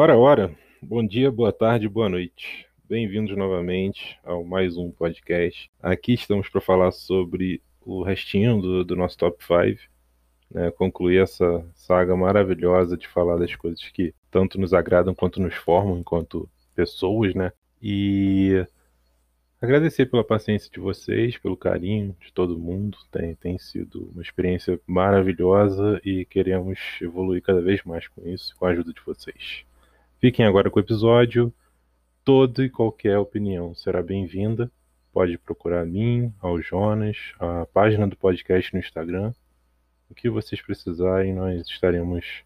Ora, ora, bom dia, boa tarde, boa noite. Bem-vindos novamente ao mais um podcast. Aqui estamos para falar sobre o restinho do, do nosso top 5, né? concluir essa saga maravilhosa de falar das coisas que tanto nos agradam quanto nos formam enquanto pessoas, né? E agradecer pela paciência de vocês, pelo carinho de todo mundo. Tem, tem sido uma experiência maravilhosa e queremos evoluir cada vez mais com isso, com a ajuda de vocês. Fiquem agora com o episódio. Toda e qualquer opinião será bem-vinda. Pode procurar a mim, ao Jonas, a página do podcast no Instagram. O que vocês precisarem, nós estaremos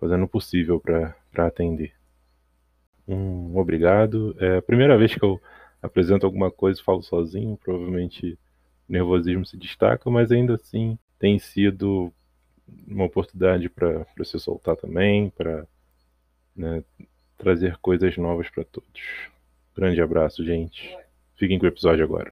fazendo o possível para atender. Um obrigado. É a primeira vez que eu apresento alguma coisa e falo sozinho. Provavelmente o nervosismo se destaca, mas ainda assim tem sido uma oportunidade para se soltar também, para né, trazer coisas novas para todos. Grande abraço, gente. Fiquem com o episódio agora.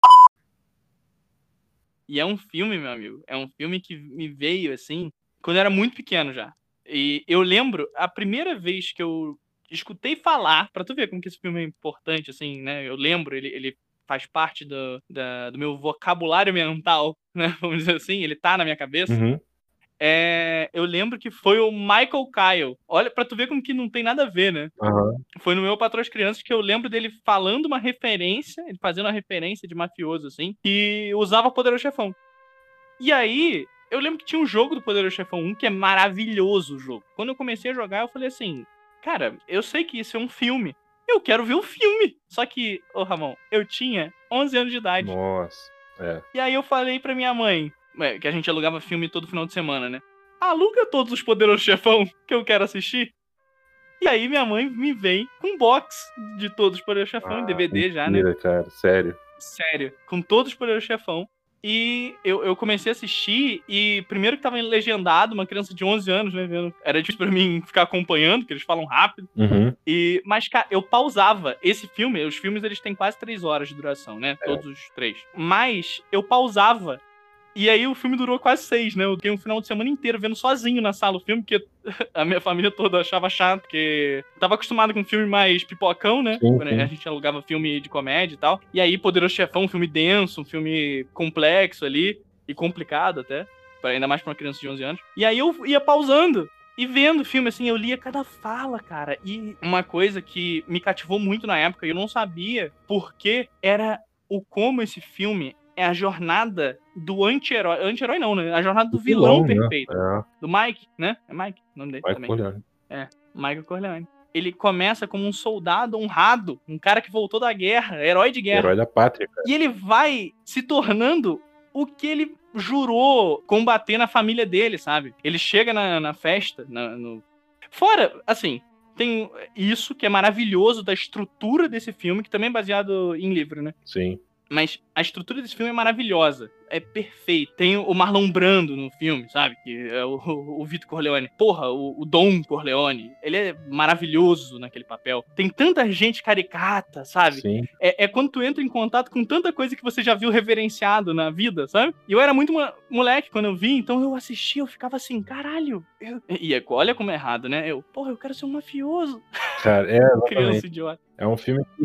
E é um filme, meu amigo. É um filme que me veio assim quando eu era muito pequeno já. E eu lembro a primeira vez que eu escutei falar, para tu ver como que esse filme é importante, assim, né? Eu lembro, ele, ele faz parte do, da, do meu vocabulário mental, né? Vamos dizer assim, ele tá na minha cabeça. Uhum. É, eu lembro que foi o Michael Kyle. Olha, pra tu ver como que não tem nada a ver, né? Uhum. Foi no meu Patrão Crianças que eu lembro dele falando uma referência, ele fazendo uma referência de mafioso, assim, que usava Poderoso Chefão. E aí, eu lembro que tinha um jogo do Poderoso Chefão 1 que é maravilhoso o jogo. Quando eu comecei a jogar, eu falei assim, cara, eu sei que isso é um filme. Eu quero ver o filme. Só que, ô Ramon, eu tinha 11 anos de idade. Nossa, é. E aí eu falei pra minha mãe, que a gente alugava filme todo final de semana, né? Aluga todos os Poderosos Chefão que eu quero assistir. E aí minha mãe me vem com box de todos os Poderosos Chefão Ah, em DVD mentira, já, né? cara, sério. Sério, com todos os Poderosos Chefão. E eu, eu comecei a assistir, e primeiro que tava legendado, uma criança de 11 anos, né, vendo? Era difícil pra mim ficar acompanhando, porque eles falam rápido. Uhum. E, mas, cara, eu pausava esse filme, os filmes eles têm quase três horas de duração, né? É. Todos os três. Mas eu pausava. E aí o filme durou quase seis, né? Eu fiquei um final de semana inteiro vendo sozinho na sala o filme, porque a minha família toda achava chato, porque tava acostumado com filme mais pipocão, né? Sim, Quando sim. a gente alugava filme de comédia e tal. E aí Poderoso Chefão, um filme denso, um filme complexo ali, e complicado até, ainda mais pra uma criança de 11 anos. E aí eu ia pausando e vendo o filme, assim, eu lia cada fala, cara. E uma coisa que me cativou muito na época, e eu não sabia por que, era o como esse filme é a jornada do anti-herói. Anti-herói não, né? A jornada do vilão, né? perfeito. É, Do Mike, né? É Mike o nome dele vai também. Corleone. Michael Corleone. Ele começa como um soldado honrado, um cara que voltou da guerra, herói de guerra. Herói da pátria, cara. E ele vai se tornando o que ele jurou combater na família dele, sabe? Ele chega na, na festa, na- no... Fora, assim, tem isso que é maravilhoso da estrutura desse filme, que também é baseado em livro, né? Sim. Mas a estrutura desse filme é maravilhosa. É perfeito. Tem o Marlon Brando no filme, sabe? Que é o, o, o Vitor Corleone. Porra, o, o Dom Corleone. Ele é maravilhoso naquele papel. Tem tanta gente caricata, sabe? Sim. É, é quando tu entra em contato com tanta coisa que você já viu reverenciado na vida, sabe? E eu era muito mo- moleque quando eu vi, então eu assistia, eu ficava assim, caralho. eu- E é- olha como é errado, né? Eu, porra, eu quero ser um mafioso. Cara, é, Criança idiota. É um filme que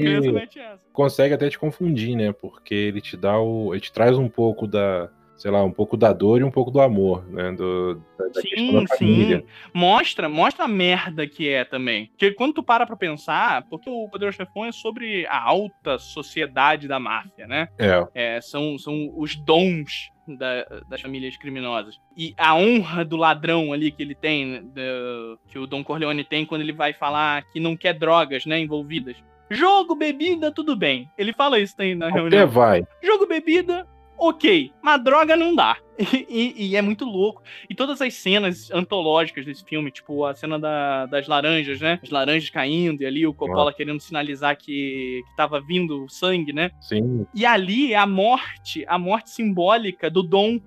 consegue até te confundir, né? Porque ele te dá o. Ele te traz um pouco da. Sei lá, um pouco da dor e um pouco do amor, né? Do, da, Sim, da sim. Mostra, mostra a merda que é também. Porque quando tu para pra pensar, porque o Poderoso Chefão é sobre a alta sociedade da máfia, né? É, É, são, são os dons da- das famílias criminosas. E a honra do ladrão ali que ele tem, né, da- que o Don Corleone tem quando ele vai falar que não quer drogas, né, envolvidas. Jogo, bebida, tudo bem. Ele fala isso aí na até reunião. vai. Jogo, bebida, ok. Mas droga não dá. E, e- e é muito louco. E todas as cenas antológicas desse filme, tipo a cena da- das laranjas, né? As laranjas caindo e ali o Coppola querendo sinalizar que, que tava vindo sangue, né? Sim, E ali é a morte, a morte simbólica do Dom.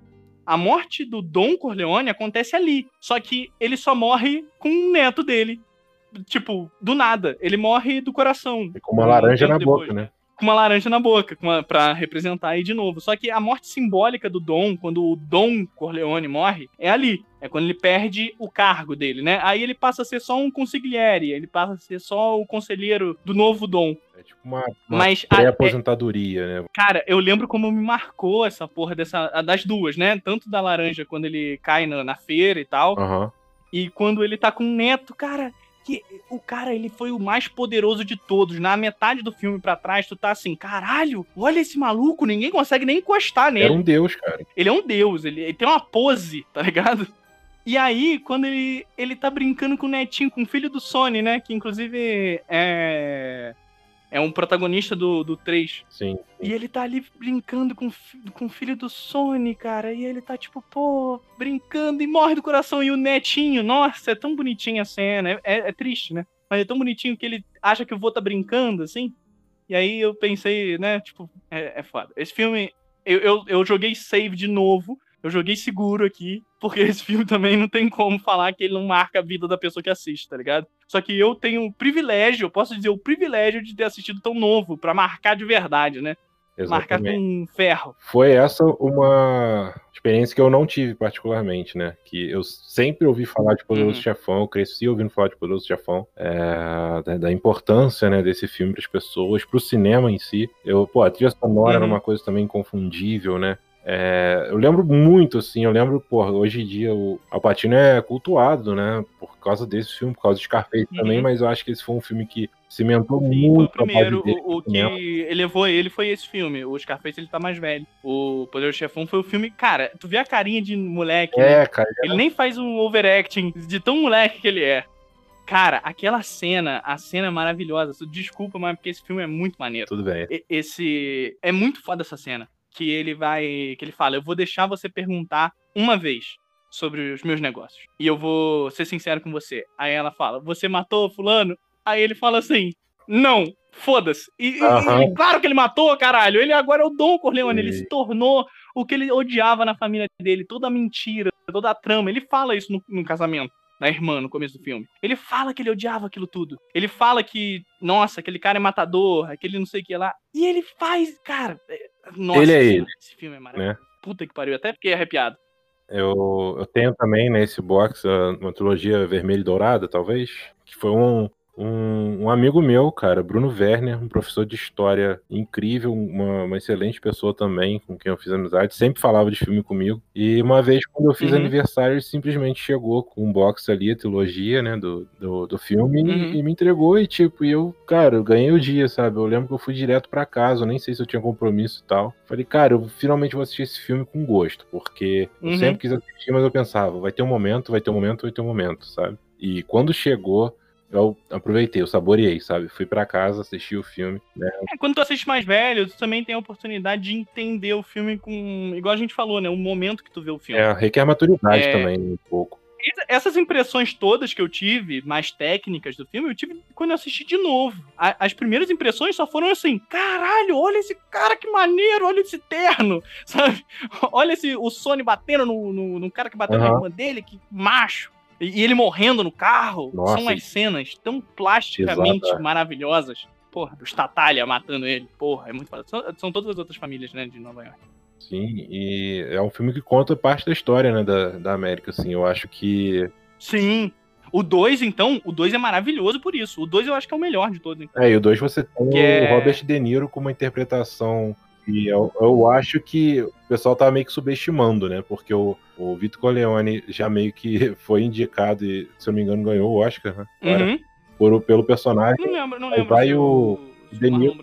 A morte do Dom Corleone acontece ali. Só que ele só morre com um neto dele. Tipo, do nada. Ele morre do coração. é com uma Um laranja na depois. boca, né? Com uma laranja na boca, uma, pra representar aí de novo. Só que a morte simbólica do Dom, quando o Dom Corleone morre, é ali. É quando ele perde o cargo dele, né? Aí ele passa a ser só um consigliere, ele passa a ser só o conselheiro do novo Dom. É tipo uma, uma Mas, pré-aposentadoria, né? Cara, eu lembro como me marcou essa porra dessa, das duas, né? Tanto da laranja quando ele cai na, na feira e tal. Uhum. E quando ele tá com o neto, cara, que o cara, ele foi o mais poderoso de todos. Na metade do filme para trás, tu tá assim, caralho, olha esse maluco, ninguém consegue nem encostar nele. Era um deus, cara. Ele é um deus, ele, ele tem uma pose, tá ligado? E aí, quando ele, ele tá brincando com o netinho, com o filho do Sony, né? Que inclusive é é um protagonista do, do 3. Sim, sim. E ele tá ali brincando com, com o filho do Sony, cara. E ele tá tipo, pô, brincando e morre do coração. E o netinho, nossa, é tão bonitinha a cena. É, é, é triste, né? Mas é tão bonitinho que ele acha que o vô tá brincando, assim. E aí eu pensei, né, tipo, é, é foda. Esse filme, eu, eu, eu joguei save de novo eu joguei seguro aqui, porque esse filme também não tem como falar que ele não marca a vida da pessoa que assiste, tá ligado? Só que eu tenho o privilégio, eu posso dizer o privilégio de ter assistido tão novo, para marcar de verdade, né? Exatamente. Marcar com ferro. Foi essa uma experiência que eu não tive particularmente, né? Que eu sempre ouvi falar de Poderoso uhum. Chefão, eu cresci ouvindo falar de Poderoso Chefão, é, da, da, importância né, desse filme para as pessoas, para o cinema em si. Eu, pô, a trilha sonora uhum. era uma coisa também inconfundível, né? É, eu lembro muito, assim, eu lembro, porra, hoje em dia o Alpatino é cultuado, né, por causa desse filme, por causa de Scarface uhum. também, mas eu acho que esse foi um filme que cimentou Sim, muito. Foi o primeiro, o, o que elevou ele foi esse filme, o Scarface ele tá mais velho. O Poder do Chefão foi o filme, cara, tu vê a carinha de moleque, é, né? cara. Ele nem faz um overacting de tão moleque que ele é. Cara, aquela cena, a cena é maravilhosa. Desculpa, mas porque esse filme é muito maneiro. Tudo bem. Esse. É muito foda essa cena que ele vai. que ele fala, eu vou deixar você perguntar uma vez sobre os meus negócios. E eu vou ser sincero com você. Aí ela fala, você matou fulano? Aí ele fala assim, não, foda-se. E, uhum. e, claro que ele matou, caralho. Ele agora é o Dom Corleone, e... ele se tornou o que ele odiava na família dele, toda a mentira, toda a trama. Ele fala isso no, no casamento da irmã no começo do filme. Ele fala que ele odiava aquilo tudo. Ele fala que, nossa, aquele cara é matador, aquele não sei o que lá. E ele faz, cara. Nossa, ele é ele. Esse filme é maravilhoso. Né? Puta que pariu, até fiquei arrepiado. Eu, eu tenho também nesse box uma trilogia vermelha e dourada, talvez, que foi um, um, um, amigo meu, cara, Bruno Werner, um professor de história incrível, uma, uma, excelente pessoa também, com quem eu fiz amizade, sempre falava de filme comigo. E uma vez, quando eu fiz uhum. aniversário, ele simplesmente chegou com um box ali, a trilogia, né, do, do, do filme, uhum. e, e, me entregou. E tipo, e eu, cara, eu ganhei o dia, sabe? Eu lembro que eu fui direto para casa, eu nem sei se eu tinha compromisso e tal. Falei, cara, eu finalmente vou assistir esse filme com gosto, porque uhum. eu sempre quis assistir, mas eu pensava, vai ter um momento, vai ter um momento, vai ter um momento, sabe? E quando chegou, eu aproveitei, eu saboreei, sabe? Fui para casa, assisti o filme. Né? É, quando tu assiste mais velho, tu também tem a oportunidade de entender o filme com. Igual a gente falou, né? O momento que tu vê o filme. É, requer maturidade é... também, um pouco. Essas impressões todas que eu tive, mais técnicas do filme, eu tive quando eu assisti de novo. as primeiras impressões só foram assim: caralho, olha esse cara que maneiro, olha esse terno, sabe? Olha esse, o Sony batendo no, no, no cara que bateu uhum. na irmã dele, que macho. E, ele morrendo no carro. Nossa, são umas cenas tão plasticamente exato. Maravilhosas. Porra, os Tatalha matando ele. Porra, é muito. São, são, todas as outras famílias, né, de Nova York. Sim, e é um filme que conta parte da história, né, da, da América, assim. Eu acho que. Sim. O 2, então, o 2 é maravilhoso por isso. O 2 eu acho que é o melhor de todos. Então. É, e o 2 você tem que o é... Robert De Niro com uma interpretação e eu, eu acho que o pessoal tá meio que subestimando, né? Porque o, o Vitor Corleone já meio que foi indicado e, se eu não me engano, ganhou o Oscar, né? Uhum. Por, pelo personagem. Não lembro, não lembro. Vai o, o Deniro,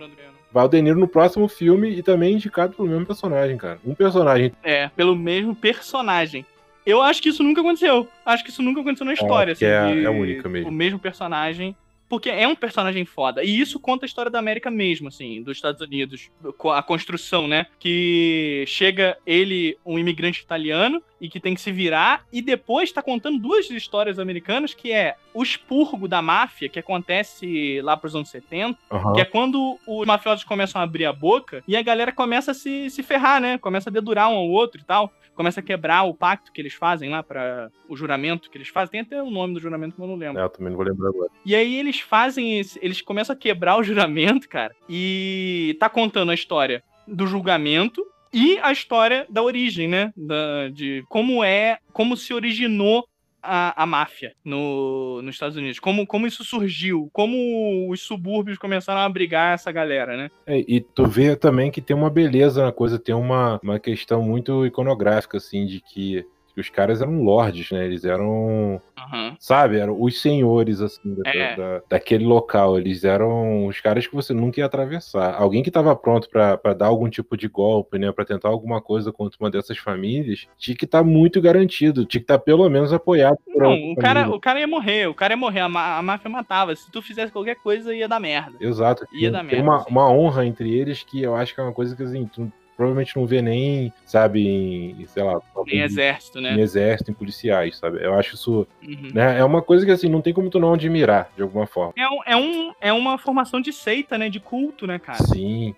vai o Deniro no próximo filme e também indicado pelo mesmo personagem, cara. Um personagem. É, pelo mesmo personagem. Eu acho que isso nunca aconteceu. Acho que isso nunca aconteceu na história. É, assim, é, é única mesmo. O mesmo personagem porque é um personagem foda. E isso conta a história da América mesmo, assim, dos Estados Unidos. A construção, né? Que chega ele, um imigrante italiano, e que tem que se virar, e depois tá contando duas histórias americanas, que é o expurgo da máfia, que acontece lá pros anos 70, Aham. que é quando os mafiosos começam a abrir a boca e a galera começa a se, se ferrar, né? Começa a dedurar um ao outro e tal. Começa a quebrar o pacto que eles fazem lá para o juramento que eles fazem. Tem até o nome do juramento que eu não lembro. É, eu também não vou lembrar agora. E aí eles fazem, esse- eles começam a quebrar o juramento, cara, e tá contando a história do julgamento e a história da origem, né? Da, de como é, como se originou a, a máfia no, nos Estados Unidos, como, como isso surgiu, como os subúrbios começaram a abrigar essa galera, né? É, e tu vê também que tem uma beleza na coisa, tem uma, uma questão muito iconográfica, assim, de que, que os caras eram lords, né? Eles eram, Aham. sabe, eram os senhores, assim, da, É. da- daquele local. Eles eram os caras que você nunca ia atravessar. Alguém que estava pronto pra pra dar algum tipo de golpe, né? Pra tentar alguma coisa contra uma dessas famílias, tinha que estar muito garantido, tinha que estar pelo menos apoiado por Não, o cara, família. o cara ia morrer, o cara ia morrer, a, a máfia matava. Se tu fizesse qualquer coisa, ia dar merda. Exato. Ia Tem- dar merda, uma, sim. uma honra entre eles que eu acho que é uma coisa que assim, tu provavelmente não vê nem, sabe, em, sei lá, Nem exército, em né? exército, em policiais, sabe? Eu acho isso, Uhum. né, é uma coisa que assim, não tem como tu não admirar, de alguma forma. É, um, é, um, é uma formação de seita, né? De culto, né, cara? Sim.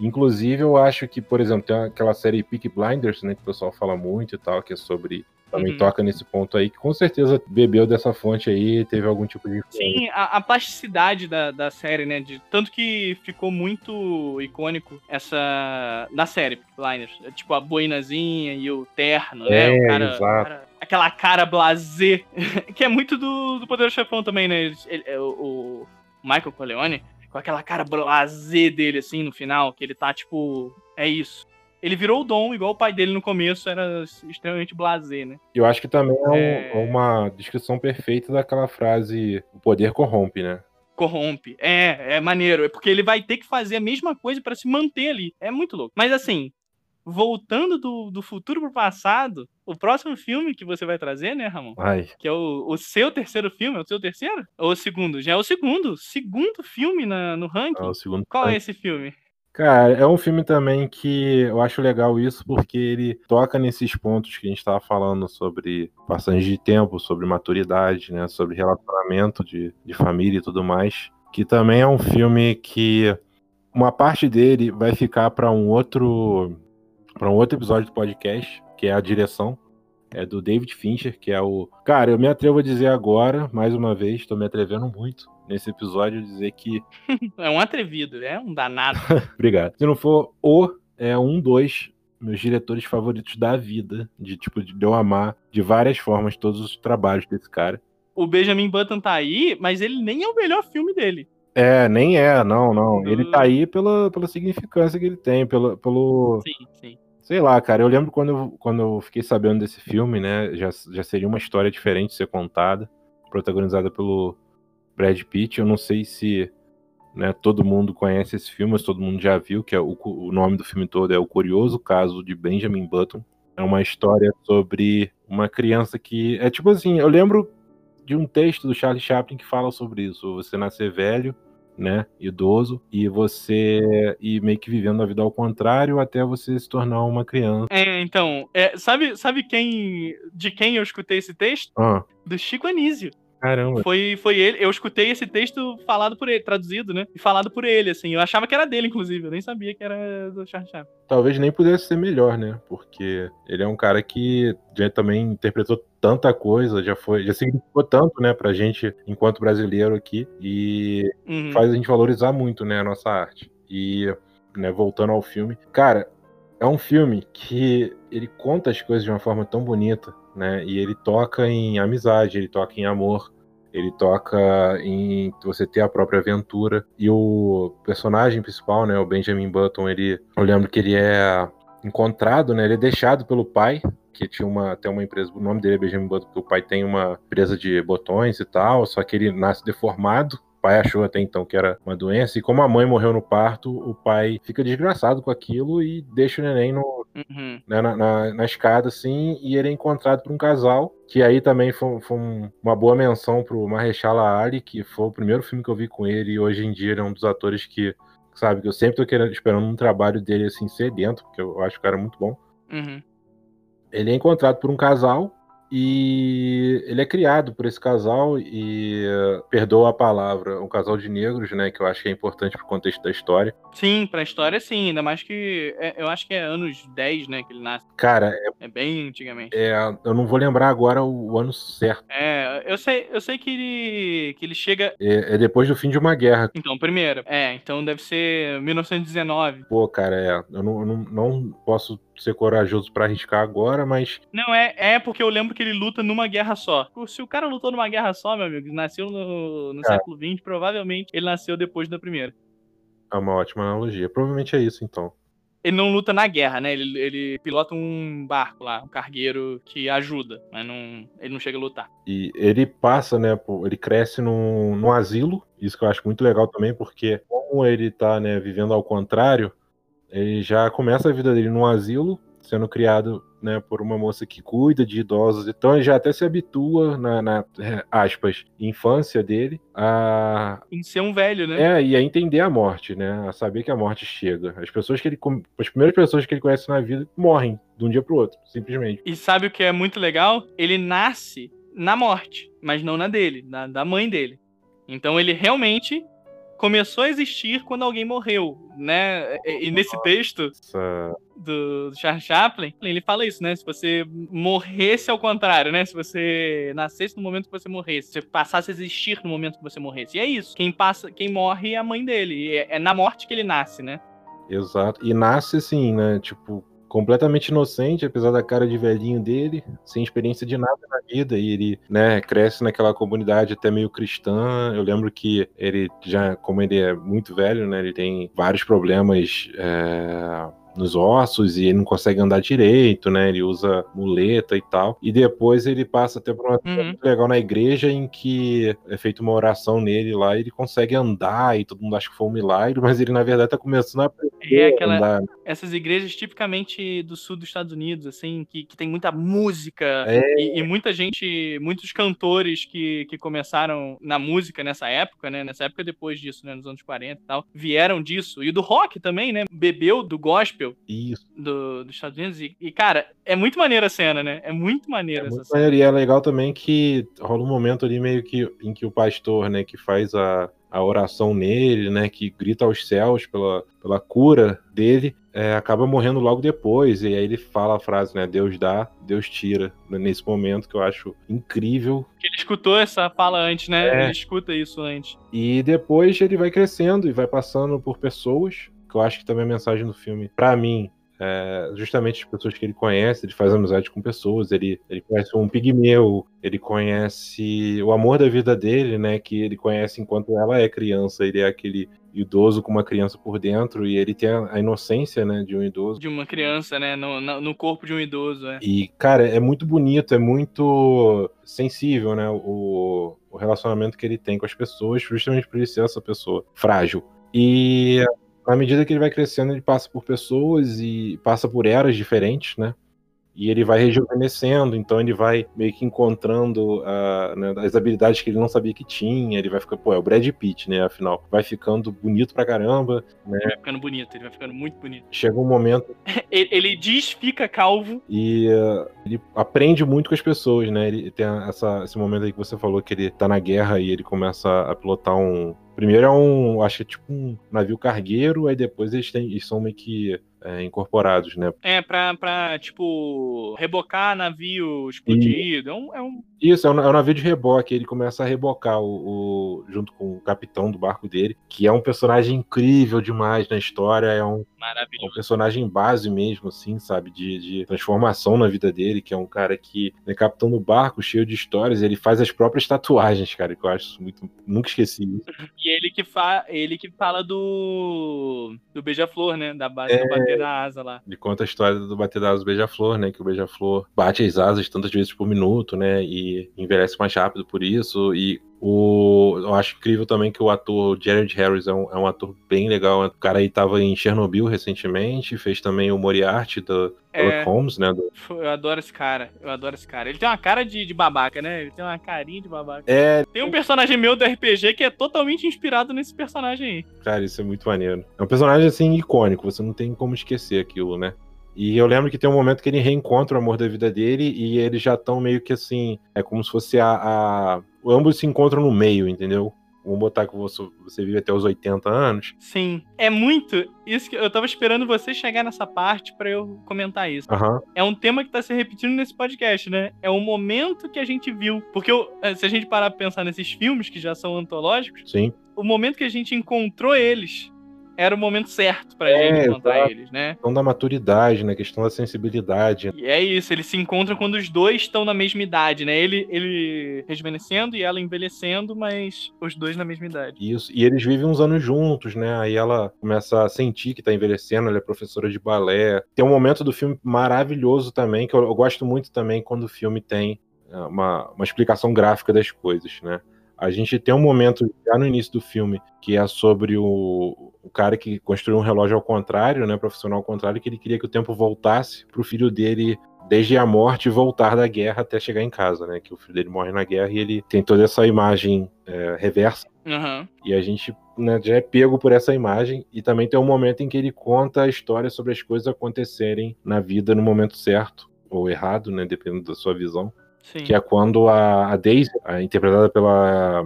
Inclusive, eu acho que, por exemplo, tem aquela série Peak Blinders, né, que o pessoal fala muito e tal, que é sobre. Também Uhum. toca nesse ponto aí, que com certeza bebeu dessa fonte aí, teve algum tipo de. influência. Sim, a, a plasticidade da, da série, né? De, tanto que ficou muito icônico essa. Da série, Blinders. É, Tipo, a boinazinha e o terno, né? É, o cara, exato. o cara- Aquela cara blasé. que é muito do, do Poder do Chefão também, né? Ele- ele- é, o, o Michael Corleone, com aquela cara blasé dele, assim, no final, que ele tá, tipo. É isso. Ele virou o Dom, igual o pai dele no começo era extremamente blasé, né? Eu acho que também é, um- É. é uma descrição perfeita daquela frase: o poder corrompe, né? corrompe. É, é maneiro. É porque ele vai ter que fazer a mesma coisa pra se manter ali. É muito louco. Mas assim, voltando do, do futuro pro passado, o próximo filme que você vai trazer, né, Ramon? Ai, Que é o, o seu terceiro filme, é o seu terceiro? Ou o segundo? Já é o segundo. Segundo filme na, no ranking. é o segundo. Qual é esse filme? Cara, é um filme também que eu acho legal isso porque ele toca nesses pontos que a gente tava falando sobre passagem de tempo, sobre maturidade, né, sobre relacionamento de, de família e tudo mais, que também é um filme que uma parte dele vai ficar para um outro para um outro episódio do podcast, que é a direção é do David Fincher, que é o. Cara, eu me atrevo a dizer agora, mais uma vez, tô me atrevendo muito nesse episódio, dizer que É um atrevido, é um danado. Obrigado. Se não for o, é um dos meus diretores favoritos da vida. De tipo, de eu amar de várias formas todos os trabalhos desse cara. o Benjamin Button tá aí, mas ele nem é o melhor filme dele. É, nem é, não, não. Ele tá aí pela, pela significância que ele tem, pelo, pelo. Sim, sim. Sei lá, cara. Eu lembro quando eu, quando eu fiquei sabendo desse filme, né? Já, já seria uma história diferente ser contada, protagonizada pelo Brad Pitt. Eu não sei se né, todo mundo conhece esse filme, mas todo mundo já viu, que é o, o nome do filme todo é O Curioso Caso de Benjamin Button. É uma história sobre uma criança que. É tipo assim, eu lembro de um texto do Charlie Chaplin que fala sobre isso. Você nascer velho, né? Idoso, e você ir meio que vivendo a vida ao contrário até você se tornar uma criança. É, então, é, sabe, sabe quem de quem eu escutei esse texto? Ah, Do Chico Anísio. caramba. Foi, foi ele, eu escutei esse texto falado por ele, traduzido, né? E falado por ele, assim. Eu achava que era dele, inclusive. Eu nem sabia que era do Charles Chaplin. Talvez nem pudesse ser melhor, né? Porque ele é um cara que já também interpretou tanta coisa, já foi, já significou tanto, né, pra gente enquanto brasileiro aqui e Uhum. faz a gente valorizar muito, né, a nossa arte. E, né, voltando ao filme, cara, é um filme que ele conta as coisas de uma forma tão bonita, né? E ele toca em amizade, ele toca em amor, ele toca em você ter a própria aventura. E o personagem principal, né, o Benjamin Button, ele, eu lembro que ele é encontrado, né? Ele é deixado pelo pai, que tinha uma até uma empresa, o nome dele é Benjamin Button, porque o pai tem uma empresa de botões e tal, só que ele nasce deformado. O pai achou até então que era uma doença, e como a mãe morreu no parto, o pai fica desgraçado com aquilo e deixa o neném no, Uhum. né, na, na, na escada, assim, e ele é encontrado por um casal, que aí também foi, foi um- uma boa menção pro Mahershala Ali, que foi o primeiro filme que eu vi com ele, e hoje em dia ele é um dos atores que, sabe, que eu sempre tô querendo, esperando um trabalho dele, assim, ser dentro, porque eu acho o cara muito bom. Uhum. Ele é encontrado por um casal e ele é criado por esse casal e perdoa a palavra, um casal de negros, né, que eu acho que é importante pro contexto da história. Sim, pra história sim, ainda mais que é, eu acho que é anos 10, né, que ele nasce. Cara, é, É bem antigamente. é, eu não vou lembrar agora o, o ano certo. É, eu sei, eu sei que ele que ele chega É, é depois do fim de uma guerra. então, primeiro. É, então deve ser 1919. Pô, cara, é, eu não, eu não, não posso ser corajoso pra arriscar agora, mas Não é, é porque eu lembro que ele luta numa guerra só. Se o cara lutou numa guerra só, meu amigo, nasceu no, no Cara. século XX, provavelmente ele nasceu depois da primeira. é uma ótima analogia. Provavelmente é isso, então. Ele não luta na guerra, né? Ele, ele pilota um barco lá, um cargueiro que ajuda, mas não, ele não chega a lutar. E ele passa, né, ele cresce num, num asilo, isso que eu acho muito legal também, porque como ele tá, né, vivendo ao contrário, ele já começa a vida dele num asilo, sendo criado, né, por uma moça que cuida de idosos, então ele já até se habitua na, na é, aspas, infância dele a Em ser um velho, né? é, e a entender a morte, né, a saber que a morte chega. As pessoas que ele, as primeiras pessoas que ele conhece na vida morrem de um dia pro outro, simplesmente. E sabe o que é muito legal? Ele nasce na morte, mas não na dele, na da mãe dele. Então ele realmente começou a existir quando alguém morreu, né? E, e nesse texto do, do Charles Chaplin, ele fala isso, né? Se você morresse ao contrário, né? Se você nascesse no momento que você morresse, se você passasse a existir no momento que você morresse. E é isso. Quem passa, quem morre é a mãe dele. É, é na morte que ele nasce, né? Exato. E nasce assim, né? Tipo, completamente inocente, apesar da cara de velhinho dele, sem experiência de nada na vida. E ele, né, cresce naquela comunidade até meio cristã. Eu lembro que ele já, como ele é muito velho, né? Ele tem vários problemas. é, Nos ossos e ele não consegue andar direito, né? Ele usa muleta e tal. E depois ele passa até por uma Uhum. muito legal na igreja em que é feita uma oração nele lá e ele consegue andar e todo mundo acha que foi um milagre, mas ele na verdade tá começando a aprender É a aquela- andar. Essas igrejas tipicamente do sul dos Estados Unidos, assim, que, que tem muita música É. e, e muita gente, muitos cantores que, que começaram na música nessa época, né? Nessa época depois disso, né? Nos anos 40 e tal, vieram disso. E do rock também, né? Bebeu do gospel Isso. do, dos Estados Unidos. E, e, cara, é muito maneira a cena, né? É muito É maneira essa muito cena. maneiro. E é legal também que rola um momento ali meio que em que o pastor, né, que faz a, a oração nele, né, que grita aos céus pela, pela cura dele, é, acaba morrendo logo depois. E aí ele fala a frase, né, Deus dá, Deus tira. Nesse momento que eu acho incrível. Ele escutou essa fala antes, né? É. Ele escuta isso antes. E depois ele vai crescendo e vai passando por pessoas, que eu acho que também a mensagem do filme, pra mim, é justamente as pessoas que ele conhece, ele faz amizade com pessoas, ele, ele conhece um pigmeu, ele conhece o amor da vida dele, né, que ele conhece enquanto ela é criança, ele é aquele idoso com uma criança por dentro e ele tem a inocência, né, de um idoso. De uma criança, né? No, no, no corpo de um idoso, é. E, cara, é muito bonito, é muito sensível, né? O, o relacionamento que ele tem com as pessoas, justamente por ele ser essa pessoa frágil. E à medida que ele vai crescendo, ele passa por pessoas e passa por eras diferentes, né? E ele vai rejuvenescendo, então ele vai meio que encontrando ah, né, as habilidades que ele não sabia que tinha. Ele vai ficar, pô, é o Brad Pitt, né? Afinal, vai ficando bonito pra caramba. Ele vai ficando bonito, ele vai ficando muito bonito. Chega um momento Ele, ele diz, fica calvo. E uh, ele aprende muito com as pessoas, né? Ele tem essa, esse momento aí que você falou que ele tá na guerra e ele começa a pilotar um. Primeiro é um. Acho que é tipo um navio cargueiro, aí depois eles, têm, eles são meio que é, incorporados, né? É, pra, pra, tipo, rebocar navio explodido. É um, é um- Isso, é um, é um navio de reboque. Ele começa a rebocar o, o- junto com o capitão do barco dele, que é um personagem incrível demais na história. É um, é um personagem base mesmo, assim, sabe? De, de transformação na vida dele, que é um cara que é capitão do barco, cheio de histórias. Ele faz as próprias tatuagens, cara, que eu acho muito. Nunca esqueci isso. E ele que, fa ele que fala do. do beija-flor, né? Da base do bater da asa lá. Ele conta a história do bater das asas do beija-flor, né? Que o beija-flor bate as asas tantas vezes por minuto, né? E envelhece mais rápido por isso. E o, eu acho incrível também que o ator Jared Harris é um, é um ator bem legal. O cara aí tava em Chernobyl recentemente, fez também o Moriarty do É. Holmes, né? do- Eu adoro esse cara. Eu adoro esse cara. Ele tem uma cara de, de babaca, né? Ele tem uma carinha de babaca. É, Tem um personagem meu do RPG que é totalmente inspirado nesse personagem aí. cara, isso é muito maneiro. É um personagem assim icônico, você não tem como esquecer aquilo, né? E eu lembro que tem um momento que ele reencontra o amor da vida dele e eles já estão meio que assim. É como se fosse a, a. Ambos se encontram no meio, entendeu? Vamos botar que você, você vive até os 80 anos. Sim. É muito. Isso que eu tava esperando você chegar nessa parte para eu comentar isso. Uhum. É um tema que tá se repetindo nesse podcast, né? É o momento que a gente viu. Porque eu, eh, se a gente parar pra pensar nesses filmes que já são antológicos, Sim. o momento que a gente encontrou eles era o momento certo pra é, gente encontrar exato. eles, né? A questão da maturidade, né? A questão da sensibilidade. E é isso, eles se encontram quando os dois estão na mesma idade, né? Ele, ele rejuvenescendo e ela envelhecendo, mas os dois na mesma idade. Isso, e eles vivem uns anos juntos, né? Aí ela começa a sentir que tá envelhecendo, ela é professora de balé. Tem um momento do filme maravilhoso também, que eu, eu gosto muito também quando o filme tem é, uma, uma explicação gráfica das coisas, né? A gente tem um momento já no início do filme que é sobre o, o cara que construiu um relógio ao contrário, né, profissional ao contrário, que ele queria que o tempo voltasse para o filho dele desde a morte voltar da guerra até chegar em casa, né? Que o filho dele morre na guerra e ele tem toda essa imagem é, reversa. Uhum. E a gente né, já é pego por essa imagem. E também tem um momento em que ele conta a história sobre as coisas acontecerem na vida no momento certo ou errado, né? Dependendo da sua visão. Sim. que é quando a, a Daisy, interpretada pela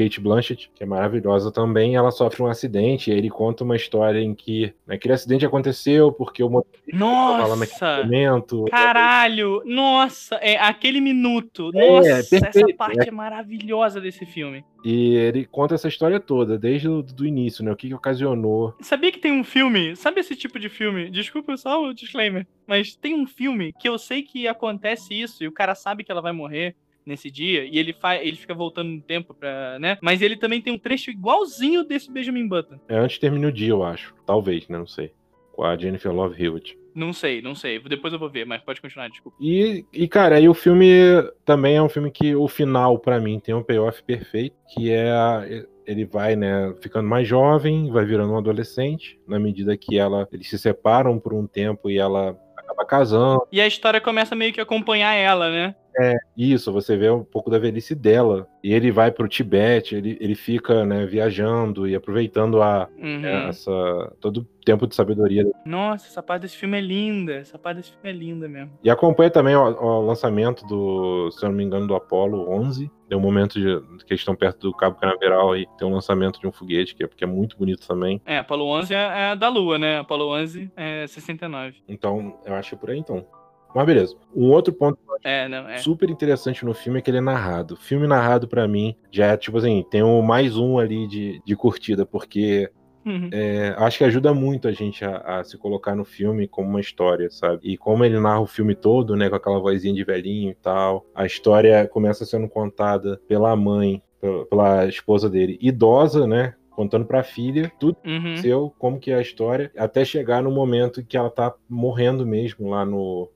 Kate Blanchett, que é maravilhosa também, ela sofre um acidente e ele conta uma história em que aquele acidente aconteceu porque o motorista nossa, naquele momento. Caralho! Nossa, é aquele minuto. É, nossa, essa parte é. é maravilhosa desse filme. E ele conta essa história toda, desde o do início, né? O que, que ocasionou. Sabia que tem um filme? Sabe esse tipo de filme? Desculpa só o disclaimer. Mas tem um filme que eu sei que acontece isso e o cara sabe que ela vai morrer nesse dia e ele faz, ele fica voltando no tempo para, né? Mas ele também tem um trecho igualzinho desse Benjamin Button. É antes termine o dia, eu acho. Talvez, né? Não sei. Com a Jennifer Love Hewitt. Não sei, não sei. Depois eu vou ver, mas pode continuar, desculpa. E, e cara, aí o filme também é um filme que o final, para mim, tem um payoff perfeito, que é a, ele vai, né, ficando mais jovem, vai virando um adolescente, na medida que ela eles se separam por um tempo e ela acaba casando. E a história começa meio que a acompanhar ela, né? É, isso, você vê um pouco da velhice dela. E ele vai pro Tibete, ele, ele fica, né, viajando e aproveitando a, uhum. é, essa, todo o tempo de sabedoria. Nossa, essa parte desse filme é linda. Essa parte desse filme é linda mesmo. E acompanha também o, o lançamento do, se eu não me engano, do Apollo 11. Tem um momento de, que eles estão perto do Cabo Canaveral e tem um lançamento de um foguete, que é, que é muito bonito também. É, Apollo 11 é, é da Lua, né? Apollo 11 é 69. Então, eu acho é por aí então. Mas beleza. Um outro ponto é, não, é. super interessante no filme é que ele é narrado. Filme narrado, para mim, já é tipo assim, tem um mais um ali de, de curtida, porque uhum. é, acho que ajuda muito a gente a, a, se colocar no filme como uma história, sabe? E como ele narra o filme todo, né, com aquela vozinha de velhinho e tal, a história começa sendo contada pela mãe, pela, pela esposa dele, idosa, né? contando para a filha tudo uhum. seu, como que é a história, até chegar no momento que ela tá morrendo mesmo lá no,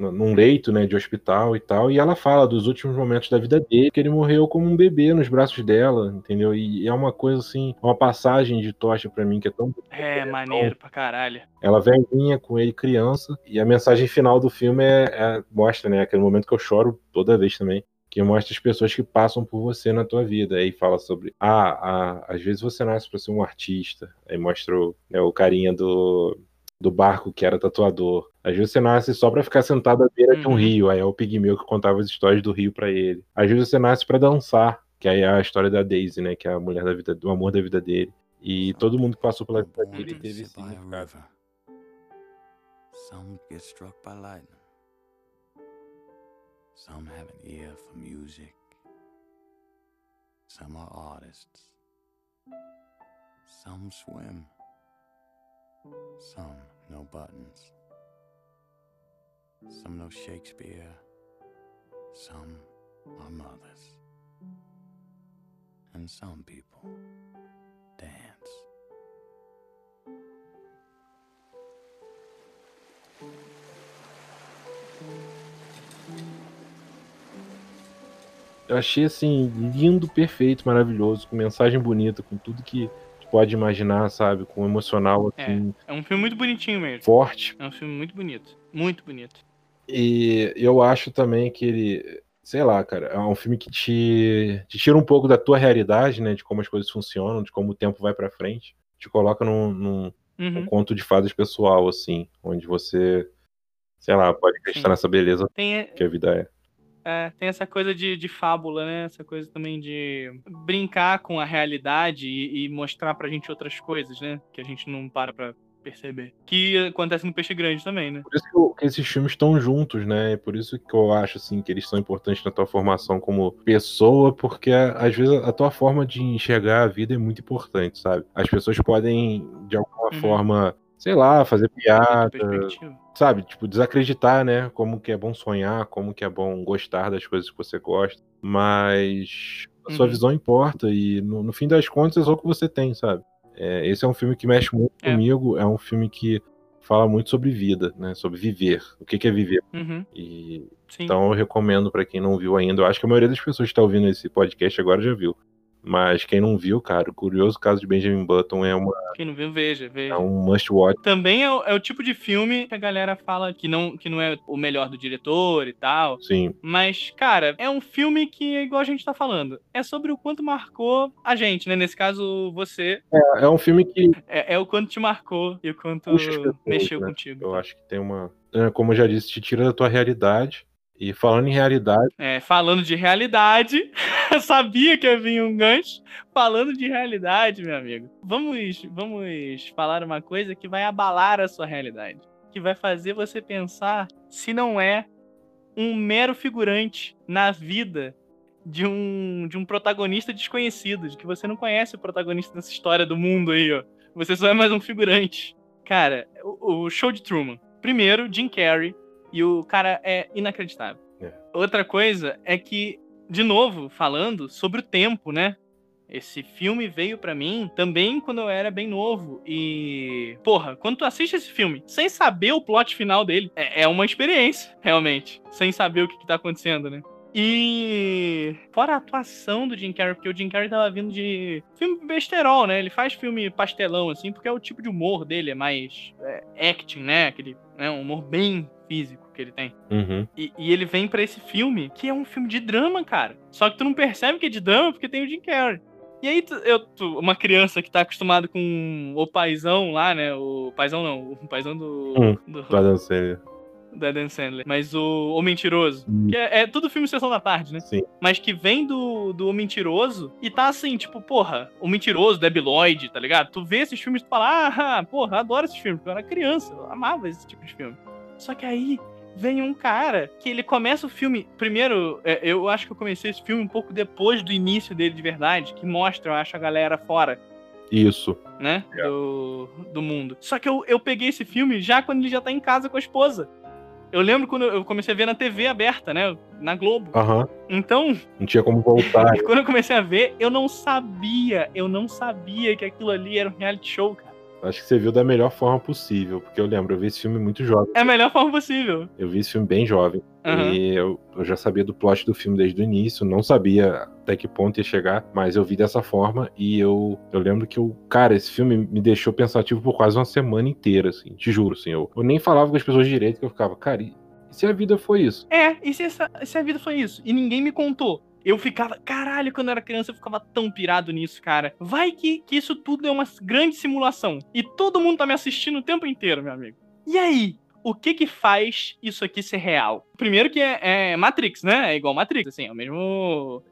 num leito, né, de hospital e tal, e ela fala dos últimos momentos da vida dele, que ele morreu como um bebê nos braços dela, entendeu? E é uma coisa assim, uma passagem de tocha para mim que é tão É, maneiro pra caralho. Ela velhinha com ele criança, e a mensagem final do filme é, é mostra, né, aquele momento que eu choro toda vez também, que mostra as pessoas que passam por você na tua vida. Aí fala sobre, ah, ah às vezes você nasce para ser um artista. Aí mostra o, né, o carinha do do barco que era tatuador. Às vezes você nasce só para ficar sentado à beira uhum. de um uhum. rio, aí é o pigmeu que contava as histórias do rio para ele. Às vezes você nasce para dançar, que aí é a história da Daisy, né, que é a mulher da vida, do amor da vida dele. E todo mundo que passou pela vida dele teve significado. Some get struck by lightning. Some have an ear for music. Some are artists. Some swim. Some no buttons. Some know Shakespeare. Some are mothers. And some people dance. Eu achei assim lindo, perfeito, maravilhoso, com mensagem bonita, com tudo que pode imaginar, sabe? Com emocional, é, assim. É, é um filme muito bonitinho mesmo. Forte. É um filme muito bonito. Muito bonito. E eu acho também que ele, sei lá, cara, é um filme que te, te tira um pouco da tua realidade, né? De como as coisas funcionam, de como o tempo vai para frente. Te coloca num, num, um Uhum. conto de fadas pessoal, assim, onde você, sei lá, pode acreditar nessa beleza Tem, que a vida é. É, tem essa coisa de, de fábula, né? Essa coisa também de brincar com a realidade e, e mostrar pra gente outras coisas, né? Que a gente não para pra perceber. Que acontece no Peixe Grande também, né? Por isso que, esses filmes estão juntos, né? É por isso que eu acho assim que eles são importantes na tua formação como pessoa, porque às vezes a tua forma de enxergar a vida é muito importante, sabe? As pessoas podem de alguma Uhum. forma, sei lá, fazer piada, sabe? Tipo, desacreditar, né? Como que é bom sonhar, como que é bom gostar das coisas que você gosta. Mas a sua Uhum. visão importa e no, no fim das contas é só o que você tem, sabe? É, esse é um filme que mexe muito É. comigo, é um filme que fala muito sobre vida, né? Sobre viver. O que que é viver? Uhum. E então eu recomendo pra quem não viu ainda. Eu acho que a maioria das pessoas que está ouvindo esse podcast agora já viu. Mas quem não viu, cara, o curioso caso de Benjamin Button é, uma, Quem não viu, veja, veja. é um must watch. Também é o, é o tipo de filme que a galera fala que não, que não é o melhor do diretor e tal. Sim, Mas, cara, é um filme que, é igual a gente tá falando, é sobre o quanto marcou a gente, né? Nesse caso, você. é um filme que É, é o quanto te marcou e o quanto pessoas, mexeu né? contigo. eu acho que tem uma. é, Como eu já disse, te tira da tua realidade. E falando em realidade, É, falando de realidade, sabia que ia vir um gancho. Falando de realidade, meu amigo. Vamos, vamos falar uma coisa que vai abalar a sua realidade. Que vai fazer você pensar se não é um mero figurante na vida de um, de um protagonista desconhecido, de que você não conhece o protagonista dessa história do mundo aí, ó. Você só é mais um figurante. Cara, o, o show de Truman. Primeiro, Jim Carrey. E o cara é inacreditável. É. Outra coisa é que, de novo, falando sobre o tempo, né? Esse filme veio pra mim também quando eu era bem novo. E, porra, quando tu assiste esse filme sem saber o plot final dele, é, é uma experiência, realmente. Sem saber o que, que tá acontecendo, né? E fora a atuação do Jim Carrey, porque o Jim Carrey tava vindo de filme besterol, né? Ele faz filme pastelão, assim, porque é o tipo de humor dele, é mais é, acting, né? Aquele né? um humor bem físico que ele tem. uhum, E, e ele vem pra esse filme, que é um filme de drama, cara. Só que tu não percebe que é de drama porque tem o Jim Carrey. E aí, tu- eu, tu- uma criança que tá acostumada com o paizão lá, né? O paizão não, o paizão do. Hum, do, do Adam Sandler. do Adam Sandler. Mas o, o Mentiroso. Hum. Que é, é tudo filme Sessão da Tarde, né? Sim. Mas que vem do, do O Mentiroso e tá assim, tipo, porra, O Mentiroso, Debi Lloyd, tá ligado? Tu vê esses filmes e tu fala, ah, porra, adoro esses filmes, eu era criança, eu amava esse tipo de filme. Só que aí vem um cara que ele começa o filme. Primeiro, é, eu acho que eu comecei esse filme um pouco depois do início dele de verdade, que mostra, eu acho, a galera fora Isso. né? É. Do, do mundo. Só que eu, eu peguei esse filme já quando ele já tá em casa com a esposa. Eu lembro quando eu comecei a ver na TV aberta, né? Na Globo. Aham. Então, Não tinha como voltar. quando eu comecei a ver, eu não sabia, eu não sabia que aquilo ali era um reality show, cara. Acho que você viu da melhor forma possível, porque eu lembro, eu vi esse filme muito jovem. É a melhor forma possível. Eu vi esse filme bem jovem. Aham. E eu, eu já sabia do plot do filme desde o início, não sabia até que ponto ia chegar, mas eu vi dessa forma e eu, eu lembro que eu, cara, esse filme me deixou pensativo por quase uma semana inteira, assim, te juro, assim. Eu, eu nem falava com as pessoas direito, que eu ficava, cara, e, e se a vida foi isso? É, e se, essa, se a vida foi isso? E ninguém me contou. Eu ficava, caralho, quando eu era criança eu ficava tão pirado nisso, cara. Vai que, que isso tudo é uma grande simulação. E todo mundo tá me assistindo o tempo inteiro, meu amigo. E aí? O que que faz isso aqui ser real? Primeiro que é, é Matrix, né? É igual Matrix, assim, é a mesma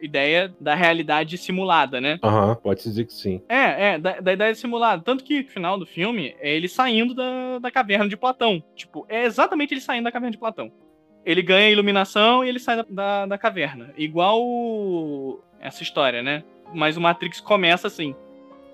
ideia da realidade simulada, né? Aham, pode-se dizer que sim. É, é, da, da ideia simulada. Tanto que no final do filme é ele saindo da, da caverna de Platão. Tipo, é exatamente ele saindo da caverna de Platão. Ele ganha iluminação e ele sai da, da, da caverna. Igual o- essa história, né? Mas o Matrix começa assim,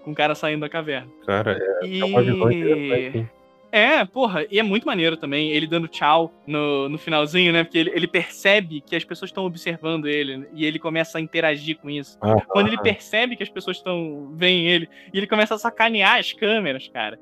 com o cara saindo da caverna. Cara, é, E... é uma visão interessante. hein? É, porra, e é muito maneiro também ele dando tchau no, no finalzinho, né? Porque ele, ele percebe que as pessoas estão observando ele e ele começa a interagir com isso. Ah, Quando ele percebe que as pessoas estão veem ele e ele começa a sacanear as câmeras, cara.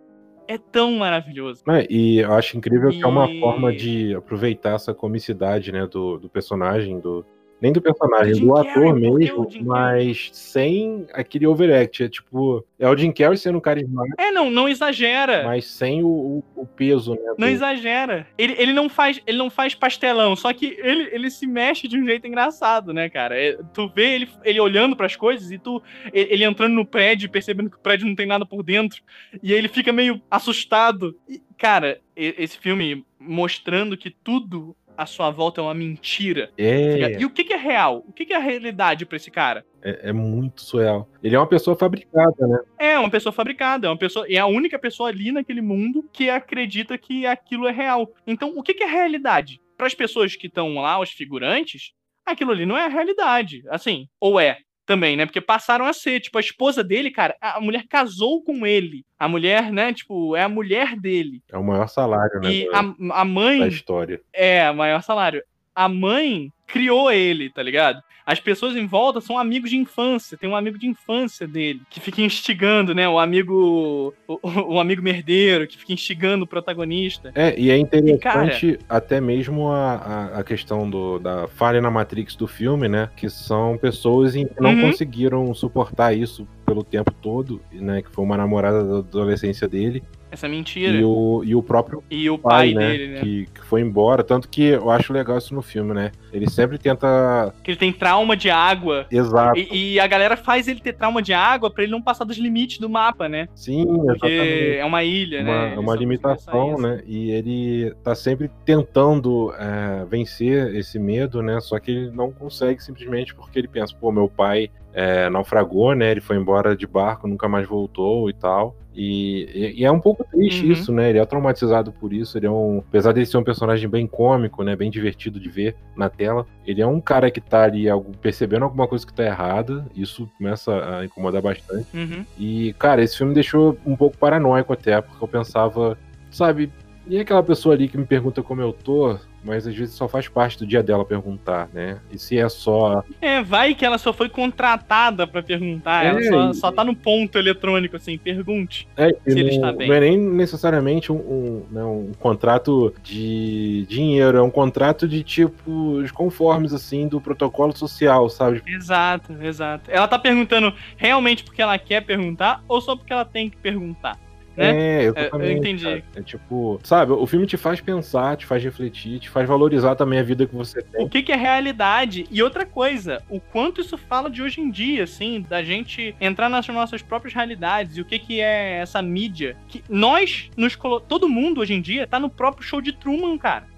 É tão maravilhoso. É, e eu acho incrível que é uma E- forma de aproveitar essa comicidade, né, do, do personagem, do, nem do personagem, do Carrey, ator que o mesmo, mas sem aquele overact. É tipo, é o Jim Carrey sendo carismático, É, não, não exagera. mas sem o, o- o peso, né? Não do- exagera. Ele, ele, não faz, ele não faz pastelão, só que ele, ele se mexe de um jeito engraçado, né, cara? É, tu vê ele, ele olhando pras coisas e tu. Ele, entrando no prédio, percebendo que o prédio não tem nada por dentro. E aí ele fica meio assustado. E, cara, esse filme mostrando que tudo à sua volta é uma mentira. É, E o que, que é real? O que, que é a realidade pra esse cara? é, é muito surreal. Ele é uma pessoa fabricada, né? É uma pessoa fabricada, é uma pessoa, é a única pessoa ali naquele mundo que acredita que aquilo é real. Então, o que, que é realidade? Para as pessoas que estão lá, os figurantes, aquilo ali não é a realidade. Assim, ou é também, né? Porque passaram a ser, tipo, a esposa dele, cara, a mulher casou com ele. A mulher, né, tipo, é a mulher dele. É o maior salário, né? E da, a, a mãe da história. é, maior salário. A mãe criou ele, tá ligado? As pessoas em volta são amigos de infância. Tem um amigo de infância dele que fica instigando, né? O amigo. O, o amigo merdeiro que fica instigando o protagonista. É, e é interessante até mesmo a, a, a questão do, da falha na Matrix do filme, né? Que são pessoas que não Uhum. conseguiram suportar isso pelo tempo todo, né? Que foi uma namorada da adolescência dele. Essa mentira. E o, e o próprio E o pai, pai, né? dele, né? Que... Que, que foi embora. Tanto que eu acho legal isso no filme, né? Ele sempre tenta. ele tem trauma de água. Exato. E, e a galera faz ele ter trauma de água pra ele não passar dos limites do mapa, né? Sim, Porque exatamente. é uma ilha, uma, né? uma Eles só conseguiram limitação, né? E ele tá sempre tentando é, vencer esse medo, né? Só que ele não consegue simplesmente porque ele pensa, pô, meu pai é, naufragou, né? Ele foi embora de barco, nunca mais voltou e tal. E, e- é um pouco triste Uhum. isso, né? Ele é traumatizado por isso. Ele é um. Apesar dele ser um personagem bem cômico, né? Bem divertido de ver na tela. Ele é um cara que tá ali algo- percebendo alguma coisa que tá errada. Isso começa a incomodar bastante. Uhum. E, cara, esse filme me deixou um pouco paranoico até, porque eu pensava, sabe, e aquela pessoa ali que me pergunta como eu tô, mas às vezes só faz parte do dia dela perguntar, né? E se é só. É, vai que ela só foi contratada pra perguntar. É, ela só, e- só tá no ponto eletrônico, assim, pergunte. É, Se ele não, está bem. não é nem necessariamente um, um, né, um contrato de dinheiro, é um contrato de tipo, os conformes, assim, do protocolo social, sabe? Exato, exato. Ela tá perguntando realmente porque ela quer perguntar ou só porque ela tem que perguntar? Né? É, exatamente. eu entendi. cara. É tipo, sabe, o filme te faz pensar, te faz refletir, te faz valorizar também a vida que você tem. O que, que é realidade? E outra coisa, o quanto isso fala de hoje em dia, assim, da gente entrar nas nossas próprias realidades e o que, que é essa mídia. Que nós nos colo... Todo mundo hoje em dia tá no próprio show de Truman, cara.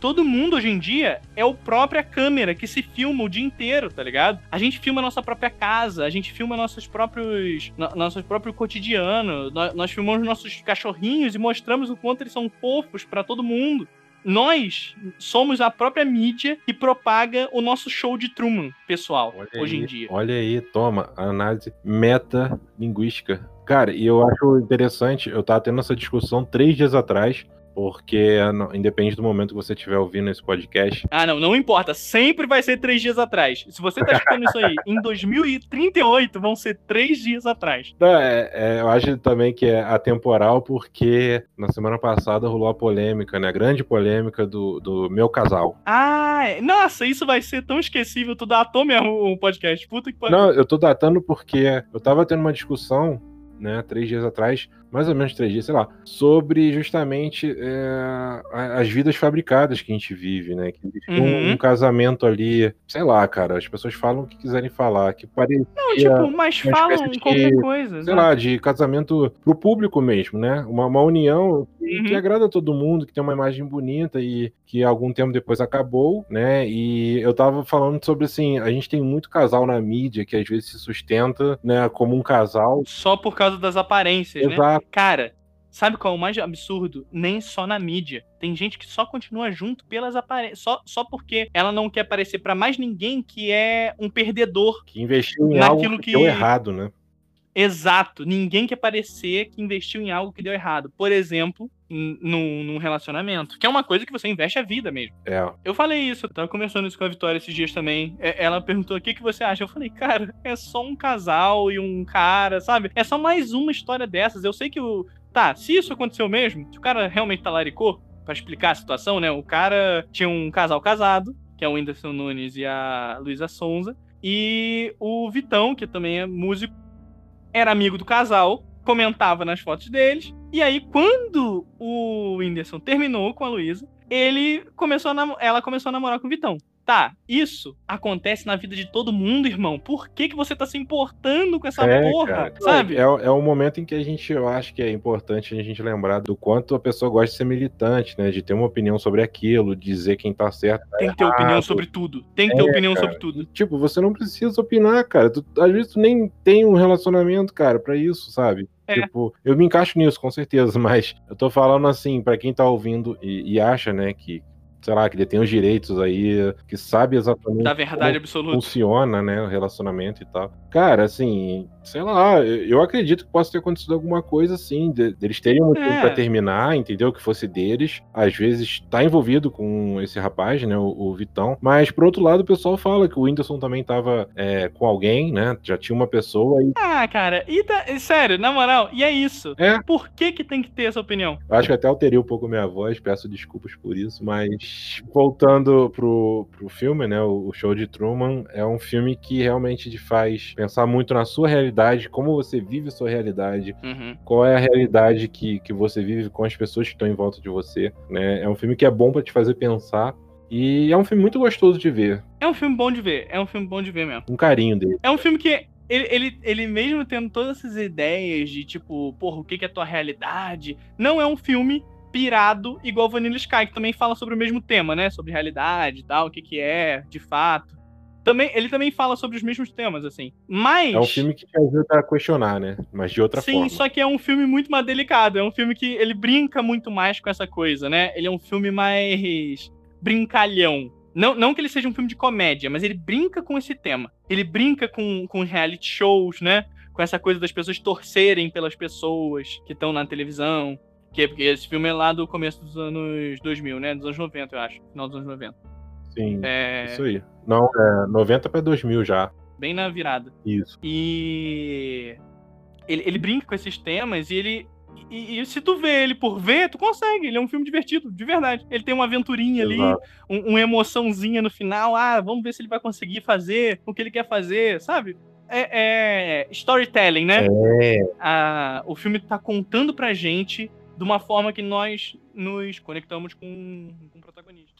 Todo mundo hoje em dia é o própria câmera que se filma o dia inteiro, tá ligado? A gente filma a nossa própria casa, a gente filma nossos próprios. No, nosso próprio cotidiano, nós, nós filmamos nossos cachorrinhos e mostramos o quanto eles são fofos pra todo mundo. Nós somos a própria mídia que propaga o nosso show de Truman, pessoal, Olha hoje aí, em dia. Olha aí, toma, análise metalinguística. Cara, e eu acho interessante, eu tava tendo essa discussão três dias atrás, porque não- independente do momento que você estiver ouvindo esse podcast, Ah, não, não importa. Sempre vai ser três dias atrás. Se você tá escutando isso aí em 2038, vão ser três dias atrás. É- é, eu acho também que é atemporal, porque na semana passada rolou a polêmica, né? A grande polêmica do, do meu casal. Ah, é- nossa, isso vai ser tão esquecível. Tu datou mesmo o podcast. Puta que pariu. Não, eu tô datando porque eu tava tendo uma discussão, né, três dias atrás, mais ou menos três dias, sei lá, sobre justamente é, as vidas fabricadas que a gente vive, né? Que existe um- Uhum. um, casamento ali, sei lá, cara, as pessoas falam o que quiserem falar, que parecia, Não, tipo, mas falam de- qualquer coisa. sei né? lá, de casamento pro público mesmo, né? Uma, uma união que, Uhum. que agrada a todo mundo, que tem uma imagem bonita e que algum tempo depois acabou, né? E eu tava falando sobre assim, a gente tem muito casal na mídia que às vezes se sustenta, né, como um casal. Só por causa das aparências, né? Cara, sabe qual é o mais absurdo? Nem só na mídia. Tem gente que só continua junto pelas aparências. Só, só porque ela não quer parecer pra mais ninguém que é um perdedor. Que investiu em Naquilo algo que, que- deu errado, né? Exato. Ninguém quer parecer que investiu em algo que deu errado. Por exemplo, num, num relacionamento. Que é uma coisa que você investe a vida mesmo. É. Eu falei isso, eu tava conversando isso com a Vitória esses dias também. É, Ela perguntou o que, que você acha. Eu falei, cara, é só um casal e um cara, sabe? É só mais uma história dessas. Eu sei que o. Tá, se isso aconteceu mesmo, se o cara realmente talaricou, pra explicar a situação, né? O cara tinha um casal casado que é o Whindersson Nunes e a Luísa Sonza. E o Vitão, que também é músico, era amigo do casal, comentava nas fotos deles. E aí, quando o Whindersson terminou com a Luísa, ele começou ela começou a namorar com o Vitão. Tá, isso acontece na vida de todo mundo, irmão. Por que, que você tá se importando com essa é, porra? Cara. Sabe? É, é um momento em que a gente, eu acho que é importante a gente lembrar do quanto a pessoa gosta de ser militante, né? De ter uma opinião sobre aquilo, dizer quem tá certo. Tá Tem que ter opinião sobre tudo. Tem que ter é, opinião cara. sobre tudo. Tipo, você não precisa opinar, cara. Tu, às vezes tu nem tem um relacionamento, cara, para isso, sabe? É. Tipo, eu me encaixo nisso, com certeza, mas eu tô falando assim, para quem tá ouvindo e, e, acha, né, que, sei lá, que detém os direitos aí, que sabe exatamente da verdade absoluta funciona, né, o relacionamento e tal. Cara, assim, sei lá, eu acredito que possa ter acontecido alguma coisa assim, de, deles terem um motivo é. pra terminar, entendeu? Que fosse deles. Às vezes tá envolvido com esse rapaz, né, o, o Vitão. Mas, por outro lado, o pessoal fala que o Whindersson também tava é, com alguém, né? Já tinha uma pessoa. Ah, cara, e tá, sério, na moral, e é isso. É. Por que que tem que ter essa opinião? Eu acho que até alterei um pouco minha voz, peço desculpas por isso, mas voltando pro, pro filme, né, o, Show de Truman, é um filme que realmente te faz pensar muito na sua realidade, como você vive a sua realidade, uhum. qual é a realidade que, que você vive com as pessoas que estão em volta de você. Né? É um filme que é bom para te fazer pensar. E é um filme muito gostoso de ver. É um filme bom de ver, é um filme bom de ver mesmo. Um carinho dele. É um filme que ele, ele, ele mesmo tendo todas essas ideias de tipo, porra, o que, que é a tua realidade, não é um filme pirado igual Vanilla Sky, que também fala sobre o mesmo tema, né? Sobre realidade e tal, o que, que é, de fato. Também, ele também fala sobre os mesmos temas, assim. Mas. É um filme que te ajuda a questionar, né? Mas de outra sim, forma. Sim, só que é um filme muito mais delicado. É um filme que ele brinca muito mais com essa coisa, né? Ele é um filme mais brincalhão. Não, não que ele seja um filme de comédia, mas ele brinca com esse tema. Ele brinca com, com reality shows, né? Com essa coisa das pessoas torcerem pelas pessoas que estão na televisão. Que, porque esse filme é lá do começo dos anos 2000, né? Dos anos 90, eu acho. Final dos anos 90. Sim, é... isso aí. Não, é 90 para 2000 já. Bem na virada. Isso. E ele, ele brinca com esses temas e ele e, e, se tu vê ele por ver, tu consegue. Ele é um filme divertido, de verdade. Ele tem uma aventurinha Exato. ali, um, uma emoçãozinha no final. Ah, vamos ver se ele vai conseguir fazer o que ele quer fazer, sabe? É, é storytelling, né? É. Ah, o filme tá contando pra gente de uma forma que nós nos conectamos com, com o protagonista.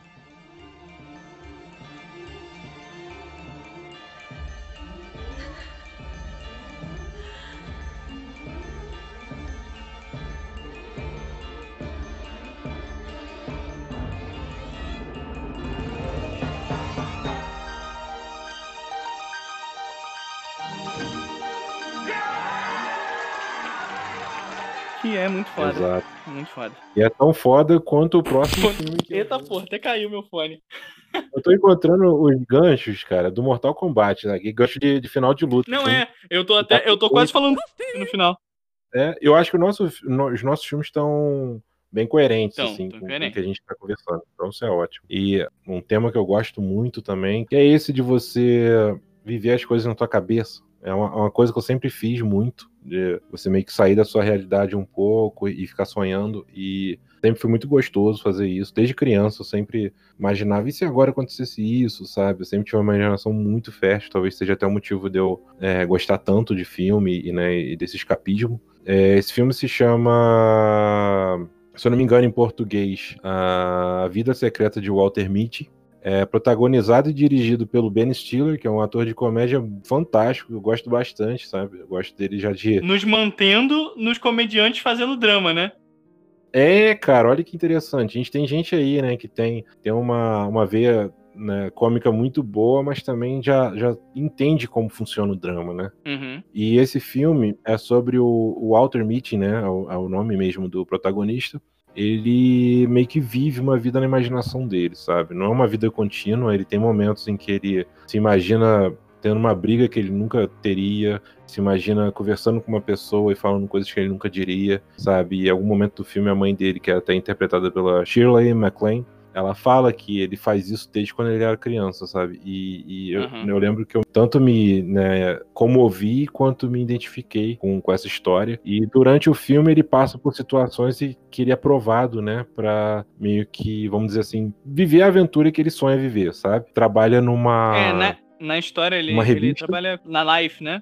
É muito foda. Exato. Muito foda. E é tão foda quanto o próximo filme. Que Eita porra, até caiu meu fone. Eu tô encontrando os ganchos, cara, do Mortal Kombat, né? Gancho de, de final de luta. Não assim. é, eu tô até, eu tô quase falando no final. É, eu acho que nosso, os nossos filmes estão bem coerentes, então, assim, com, com o que a gente tá conversando. Então isso é ótimo. E um tema que eu gosto muito também, que é esse de você viver as coisas na tua cabeça. É uma, uma coisa que eu sempre fiz muito de você meio que sair da sua realidade um pouco e ficar sonhando. E sempre foi muito gostoso fazer isso. Desde criança eu sempre imaginava, e se agora acontecesse isso, sabe? Eu sempre tive uma imaginação muito fértil, talvez seja até o motivo de eu é, gostar tanto de filme e, né, e desse escapismo. É, esse filme se chama, se eu não me engano, em português, A Vida Secreta de Walter Mitty. É protagonizado e dirigido pelo Ben Stiller, que é um ator de comédia fantástico. Eu gosto bastante, sabe? Eu gosto dele já de. Nos mantendo nos comediantes fazendo drama, né? É, cara, olha que interessante. A gente tem gente aí, né, que tem, tem uma, uma veia né, cômica muito boa, mas também já, já entende como funciona o drama, né? Uhum. E esse filme é sobre o, o Walter Mitty, né? É o, é o nome mesmo do protagonista ele meio que vive uma vida na imaginação dele, sabe? Não é uma vida contínua, ele tem momentos em que ele se imagina tendo uma briga que ele nunca teria, se imagina conversando com uma pessoa e falando coisas que ele nunca diria, sabe? E em algum momento do filme a mãe dele, que é até interpretada pela Shirley MacLaine, ela fala que ele faz isso desde quando ele era criança, sabe? E, e eu, Uhum. eu lembro que eu tanto me né, comovi quanto me identifiquei com, com essa história. E durante o filme ele passa por situações que ele é provado, né, pra meio que, vamos dizer assim, viver a aventura que ele sonha viver, sabe? Trabalha numa. É, na, na história ele, ele trabalha na Life, né?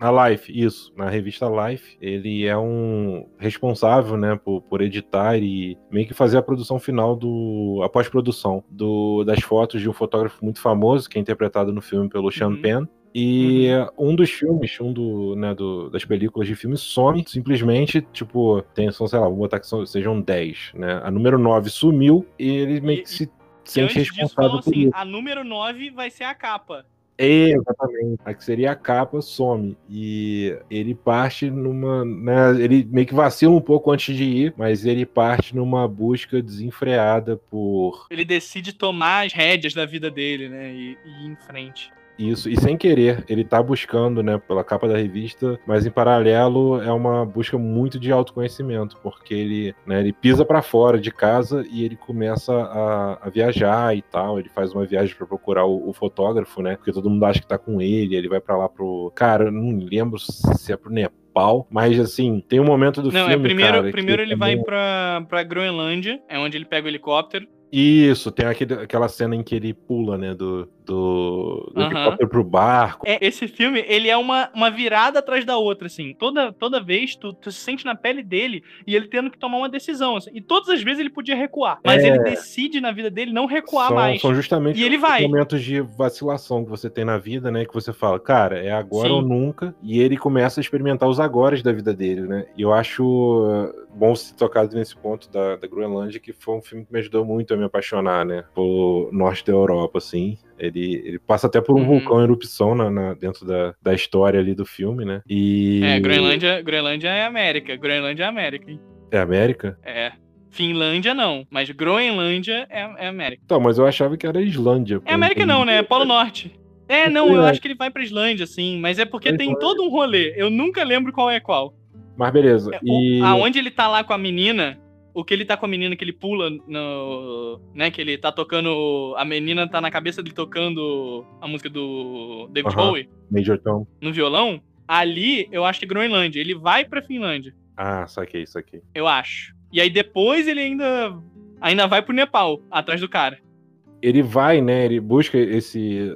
Na Life, isso, na revista Life, ele é um responsável, né, por, por editar e meio que fazer a produção final do a pós-produção do das fotos de um fotógrafo muito famoso que é interpretado no filme pelo Sean Uhum. Penn. E um dos filmes, um do, né, do- das películas de filme some, simplesmente, tipo, tem, são, sei lá, vou botar que são- sejam 10, né? A número 9 sumiu e ele meio que se E sente disso responsável falam por assim, isso. a número 9 vai ser a capa. Exatamente. A que seria a capa some. E ele parte numa. Né, ele meio que vacila um pouco antes de ir, mas ele parte numa busca desenfreada por Ele decide tomar as rédeas da vida dele, né? E, e ir em frente. Isso. E sem querer, ele tá buscando, né, pela capa da revista, mas em paralelo é uma busca muito de autoconhecimento, porque ele, né, ele pisa pra fora de casa e ele começa a, a viajar e tal. Ele faz uma viagem pra procurar o, o fotógrafo, né? Porque todo mundo acha que tá com ele. Ele vai pra lá pro. Cara, eu não lembro se é pro Nepal, mas assim, tem um momento do Não, filme. é primeiro, cara, primeiro ele vai também- pra, pra Groenlândia, é onde ele pega o helicóptero. Isso, tem aquele, aquela cena em que ele pula, né, do, do, do Aham. helicóptero pro barco. É, esse filme, ele é uma, uma virada atrás da outra, assim. Toda, toda vez tu, tu se sente na pele dele e ele tendo que tomar uma decisão, assim. E todas as vezes ele podia recuar. Mas É. ele decide na vida dele não recuar são, mais. são justamente E ele os vai. momentos de vacilação que você tem na vida, né? Que você fala, cara, é agora Sim. ou nunca. E ele começa a experimentar os agores da vida dele, né? E eu acho bom ser tocado nesse ponto da, da Groenlândia, que foi um filme que me ajudou muito a me apaixonar, né? Pelo norte da Europa, assim. Ele, ele passa até por um Uhum. vulcão em erupção na, na- dentro da, da história ali do filme, né? E. É, Groenlândia, Groenlândia é América. Groenlândia é América, hein? É América? É. Finlândia não, mas Groenlândia é, é América. Então, mas eu achava que era Islândia. É América não, né? É Polo Norte. É, não, eu É. acho que ele vai pra Islândia, sim, mas é porque tem é. todo um rolê. Eu nunca lembro qual é qual. Mas beleza. É, E... Aonde ele tá lá com a menina, o que ele tá com a menina que ele pula no. né? Que ele tá tocando. A menina tá na cabeça dele tocando a música do David Aham. Bowie Major Tom. no violão. Ali, eu acho que é Groenlândia. Ele vai pra Finlândia, Ah, saquei, saquei. eu acho. E aí depois ele ainda. Ainda vai pro Nepal, atrás do cara. ele vai, né? Ele busca esse,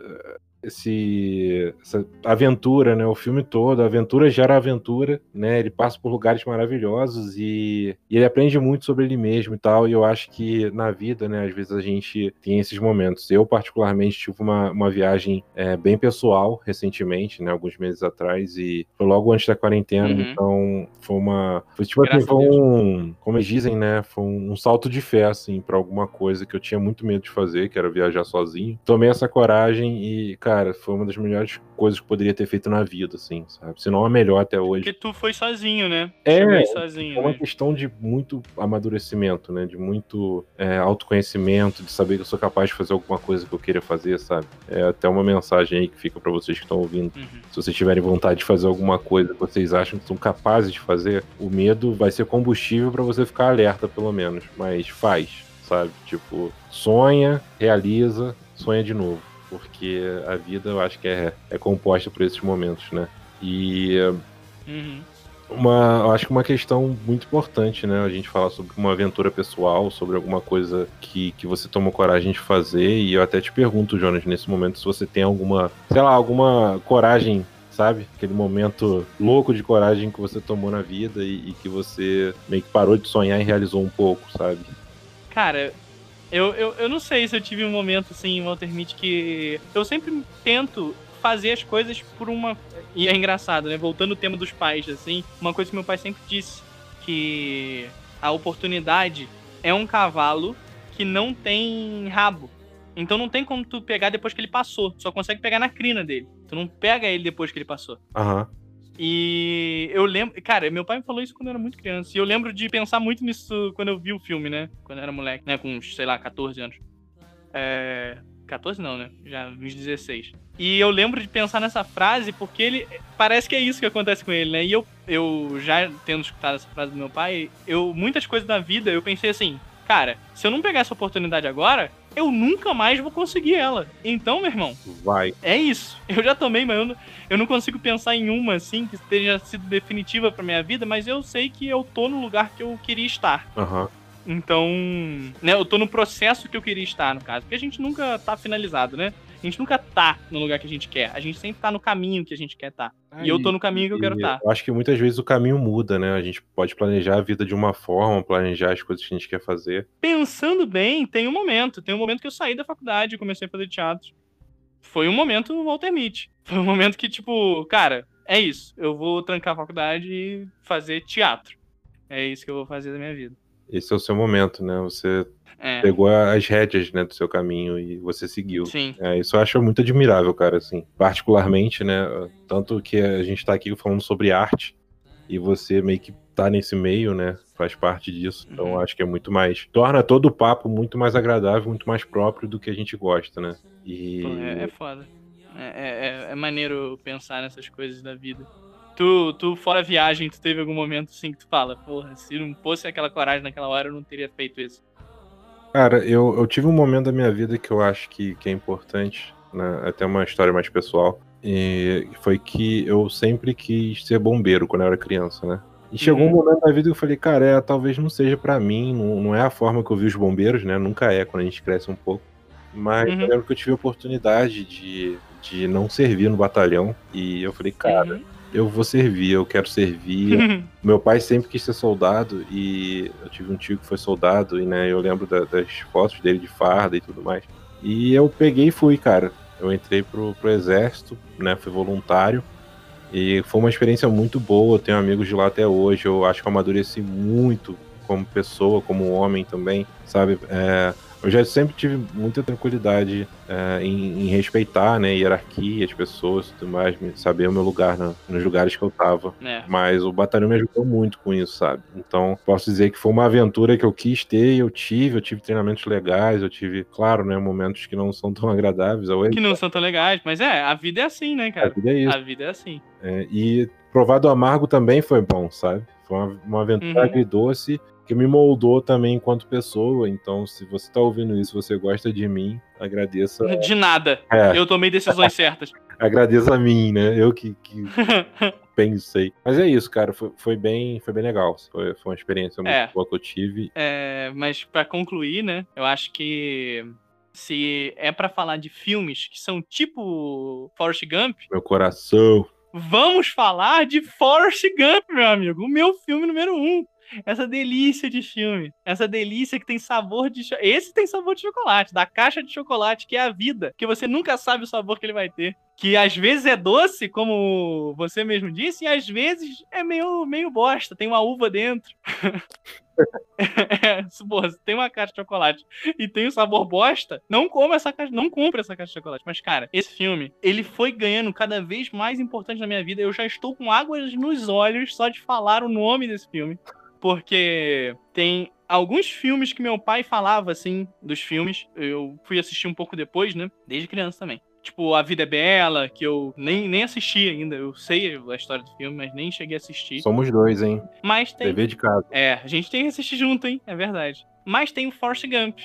esse essa aventura, né? O filme todo, a aventura gera aventura, né? Ele passa por lugares maravilhosos e, e ele aprende muito sobre ele mesmo e tal. E eu acho que na vida, né? Às vezes a gente tem esses momentos. Eu particularmente tive uma, uma viagem é, bem pessoal recentemente, né? Alguns meses atrás e foi logo antes da quarentena, Uhum. então foi uma, foi tipo assim, Graças foi um, como eles dizem, né? Foi um, um salto de fé assim para alguma coisa que eu tinha muito medo de fazer, que era viajar sozinho. Tomei essa coragem e, cara, foi uma das melhores coisas que eu poderia ter feito na vida, assim, sabe? Se não a melhor até hoje. Porque tu foi sozinho, né? É, sozinho. É uma né? questão de muito amadurecimento, né? De muito é, autoconhecimento, de saber que eu sou capaz de fazer alguma coisa que eu queira fazer, sabe? É até uma mensagem aí que fica pra vocês que estão ouvindo. Uhum. Se vocês tiverem vontade de fazer alguma coisa que vocês acham que são capazes de fazer, o medo vai ser combustível pra você ficar alerta, pelo menos. Mas faz, sabe? Tipo, sonha, realiza, sonha de novo. Porque a vida eu acho que é, é composta por esses momentos, né? E Uhum. uma, eu acho que uma questão muito importante, né? A gente falar sobre uma aventura pessoal, sobre alguma coisa que, que você tomou coragem de fazer. E eu até te pergunto, Jonas, nesse momento, se você tem alguma, sei lá, alguma coragem, sabe? Aquele momento louco de coragem que você tomou na vida e, e que você meio que parou de sonhar e realizou um pouco, sabe? Cara, eu, eu, eu não sei se eu tive um momento assim, Walter Mitty, que eu sempre tento fazer as coisas por uma. E é engraçado, né? Voltando ao tema dos pais, assim, uma coisa que meu pai sempre disse: que a oportunidade é um cavalo que não tem rabo. Então não tem como tu pegar depois que ele passou. Só consegue pegar na crina dele. Tu não pega ele depois que ele passou. Aham. E eu lembro. Cara, meu pai me falou isso quando eu era muito criança. E eu lembro de pensar muito nisso quando eu vi o filme, né? Quando eu era moleque, né? Com sei lá, 14 anos. É. 14 não, né? Já uns 16. E eu lembro de pensar nessa frase porque ele. Parece que é isso que acontece com ele, né? E eu, eu já tendo escutado essa frase do meu pai, eu. Muitas coisas da vida eu pensei assim. cara, se eu não pegar essa oportunidade agora, eu nunca mais vou conseguir ela. Então, meu irmão, vai. É isso. Eu já tomei, mas eu não, eu não consigo pensar em uma assim que tenha sido definitiva pra minha vida, mas eu sei que eu tô no lugar que eu queria estar. Aham. Uhum. Então, né, eu tô no processo que eu queria estar, no caso, porque a gente nunca tá finalizado, né? A gente nunca tá no lugar que a gente quer. A gente sempre tá no caminho que a gente quer estar. Tá. e eu tô no caminho que eu quero estar. Tá. Eu acho que muitas vezes o caminho muda, né? A gente pode planejar a vida de uma forma, planejar as coisas que a gente quer fazer. Pensando bem, tem um momento. Tem um momento que eu saí da faculdade e comecei a fazer teatro. Foi um momento Walter Mitty. Foi um momento que, tipo, cara, é isso. Eu vou trancar a faculdade e fazer teatro. É isso que eu vou fazer da minha vida. Esse é o seu momento, né? Você é. pegou as rédeas né, do seu caminho e você seguiu. Sim. É, isso eu acho muito admirável, cara, assim. Particularmente, né? Tanto que a gente tá aqui falando sobre arte e você meio que tá nesse meio, né? Faz parte disso. Então uhum. acho que é muito mais. Torna todo o papo muito mais agradável, muito mais próprio do que a gente gosta, né? E... É, é foda. É, é, é, é maneiro pensar nessas coisas da vida. Tu, tu, fora viagem, tu teve algum momento assim que tu fala, porra, se não fosse aquela coragem naquela hora, eu não teria feito isso. Cara, eu, eu tive um momento da minha vida que eu acho que, que é importante, né? Até uma história mais pessoal. E foi que eu sempre quis ser bombeiro quando eu era criança, né? E chegou uhum. um momento da vida que eu falei, cara, é, talvez não seja para mim, não, não, é a forma que eu vi os bombeiros, né? Nunca é quando a gente cresce um pouco. Mas uhum. eu lembro que eu tive a oportunidade de, de não servir no batalhão. E eu falei, cara, uhum eu vou servir, eu quero servir. Meu pai sempre quis ser soldado e eu tive um tio que foi soldado e né, eu lembro da, das fotos dele de farda e tudo mais. E eu peguei e fui, cara. Eu entrei pro, pro exército, né, fui voluntário e foi uma experiência muito boa. Eu tenho amigos de lá até hoje. Eu acho que eu amadureci muito como pessoa, como homem também, sabe? É, eu já sempre tive muita tranquilidade é, em, em, respeitar, né, hierarquia, as pessoas e tudo mais, saber o meu lugar na, nos lugares que eu tava. É. Mas o batalhão me ajudou muito com isso, sabe? Então, posso dizer que foi uma aventura que eu quis ter e eu tive, eu tive treinamentos legais, eu tive, claro, né, momentos que não são tão agradáveis. Que não são tão legais, mas é, a vida é assim, né, cara? A vida é isso. A vida é assim. É, e provado amargo também foi bom, sabe? Foi uma, uma aventura uhum. agridoce que me moldou também enquanto pessoa. Então, se você tá ouvindo isso, você gosta de mim, agradeça. De nada. É. Eu tomei decisões certas. agradeça a mim, né? Eu que, que pensei. Mas é isso, cara. Foi, foi, bem, foi bem legal. Foi, foi uma experiência muito é. boa que eu tive. É, mas para concluir, né? Eu acho que se é para falar de filmes que são tipo Forrest Gump. Meu coração. Vamos falar de Forrest Gump, meu amigo. O meu filme número um essa delícia de filme. Essa delícia que tem sabor de. Esse tem sabor de chocolate, da caixa de chocolate, que é a vida. Que você nunca sabe o sabor que ele vai ter. Que às vezes é doce, como você mesmo disse, e às vezes é meio, meio bosta, tem uma uva dentro. é, porra, tem uma caixa de chocolate e tem o sabor bosta, não coma essa caixa, não compre essa caixa de chocolate. Mas, cara, esse filme, ele foi ganhando cada vez mais importante na minha vida. Eu já estou com águas nos olhos só de falar o nome desse filme porque tem alguns filmes que meu pai falava, assim, dos filmes. Eu fui assistir um pouco depois, né? Desde criança também. Tipo, A Vida é Bela, que eu nem, nem assisti ainda. Eu sei a história do filme, mas nem cheguei a assistir. Somos dois, hein? Mas tem. TV de casa. É, a gente tem que assistir junto, hein? É verdade. Mas tem o Forrest Gump,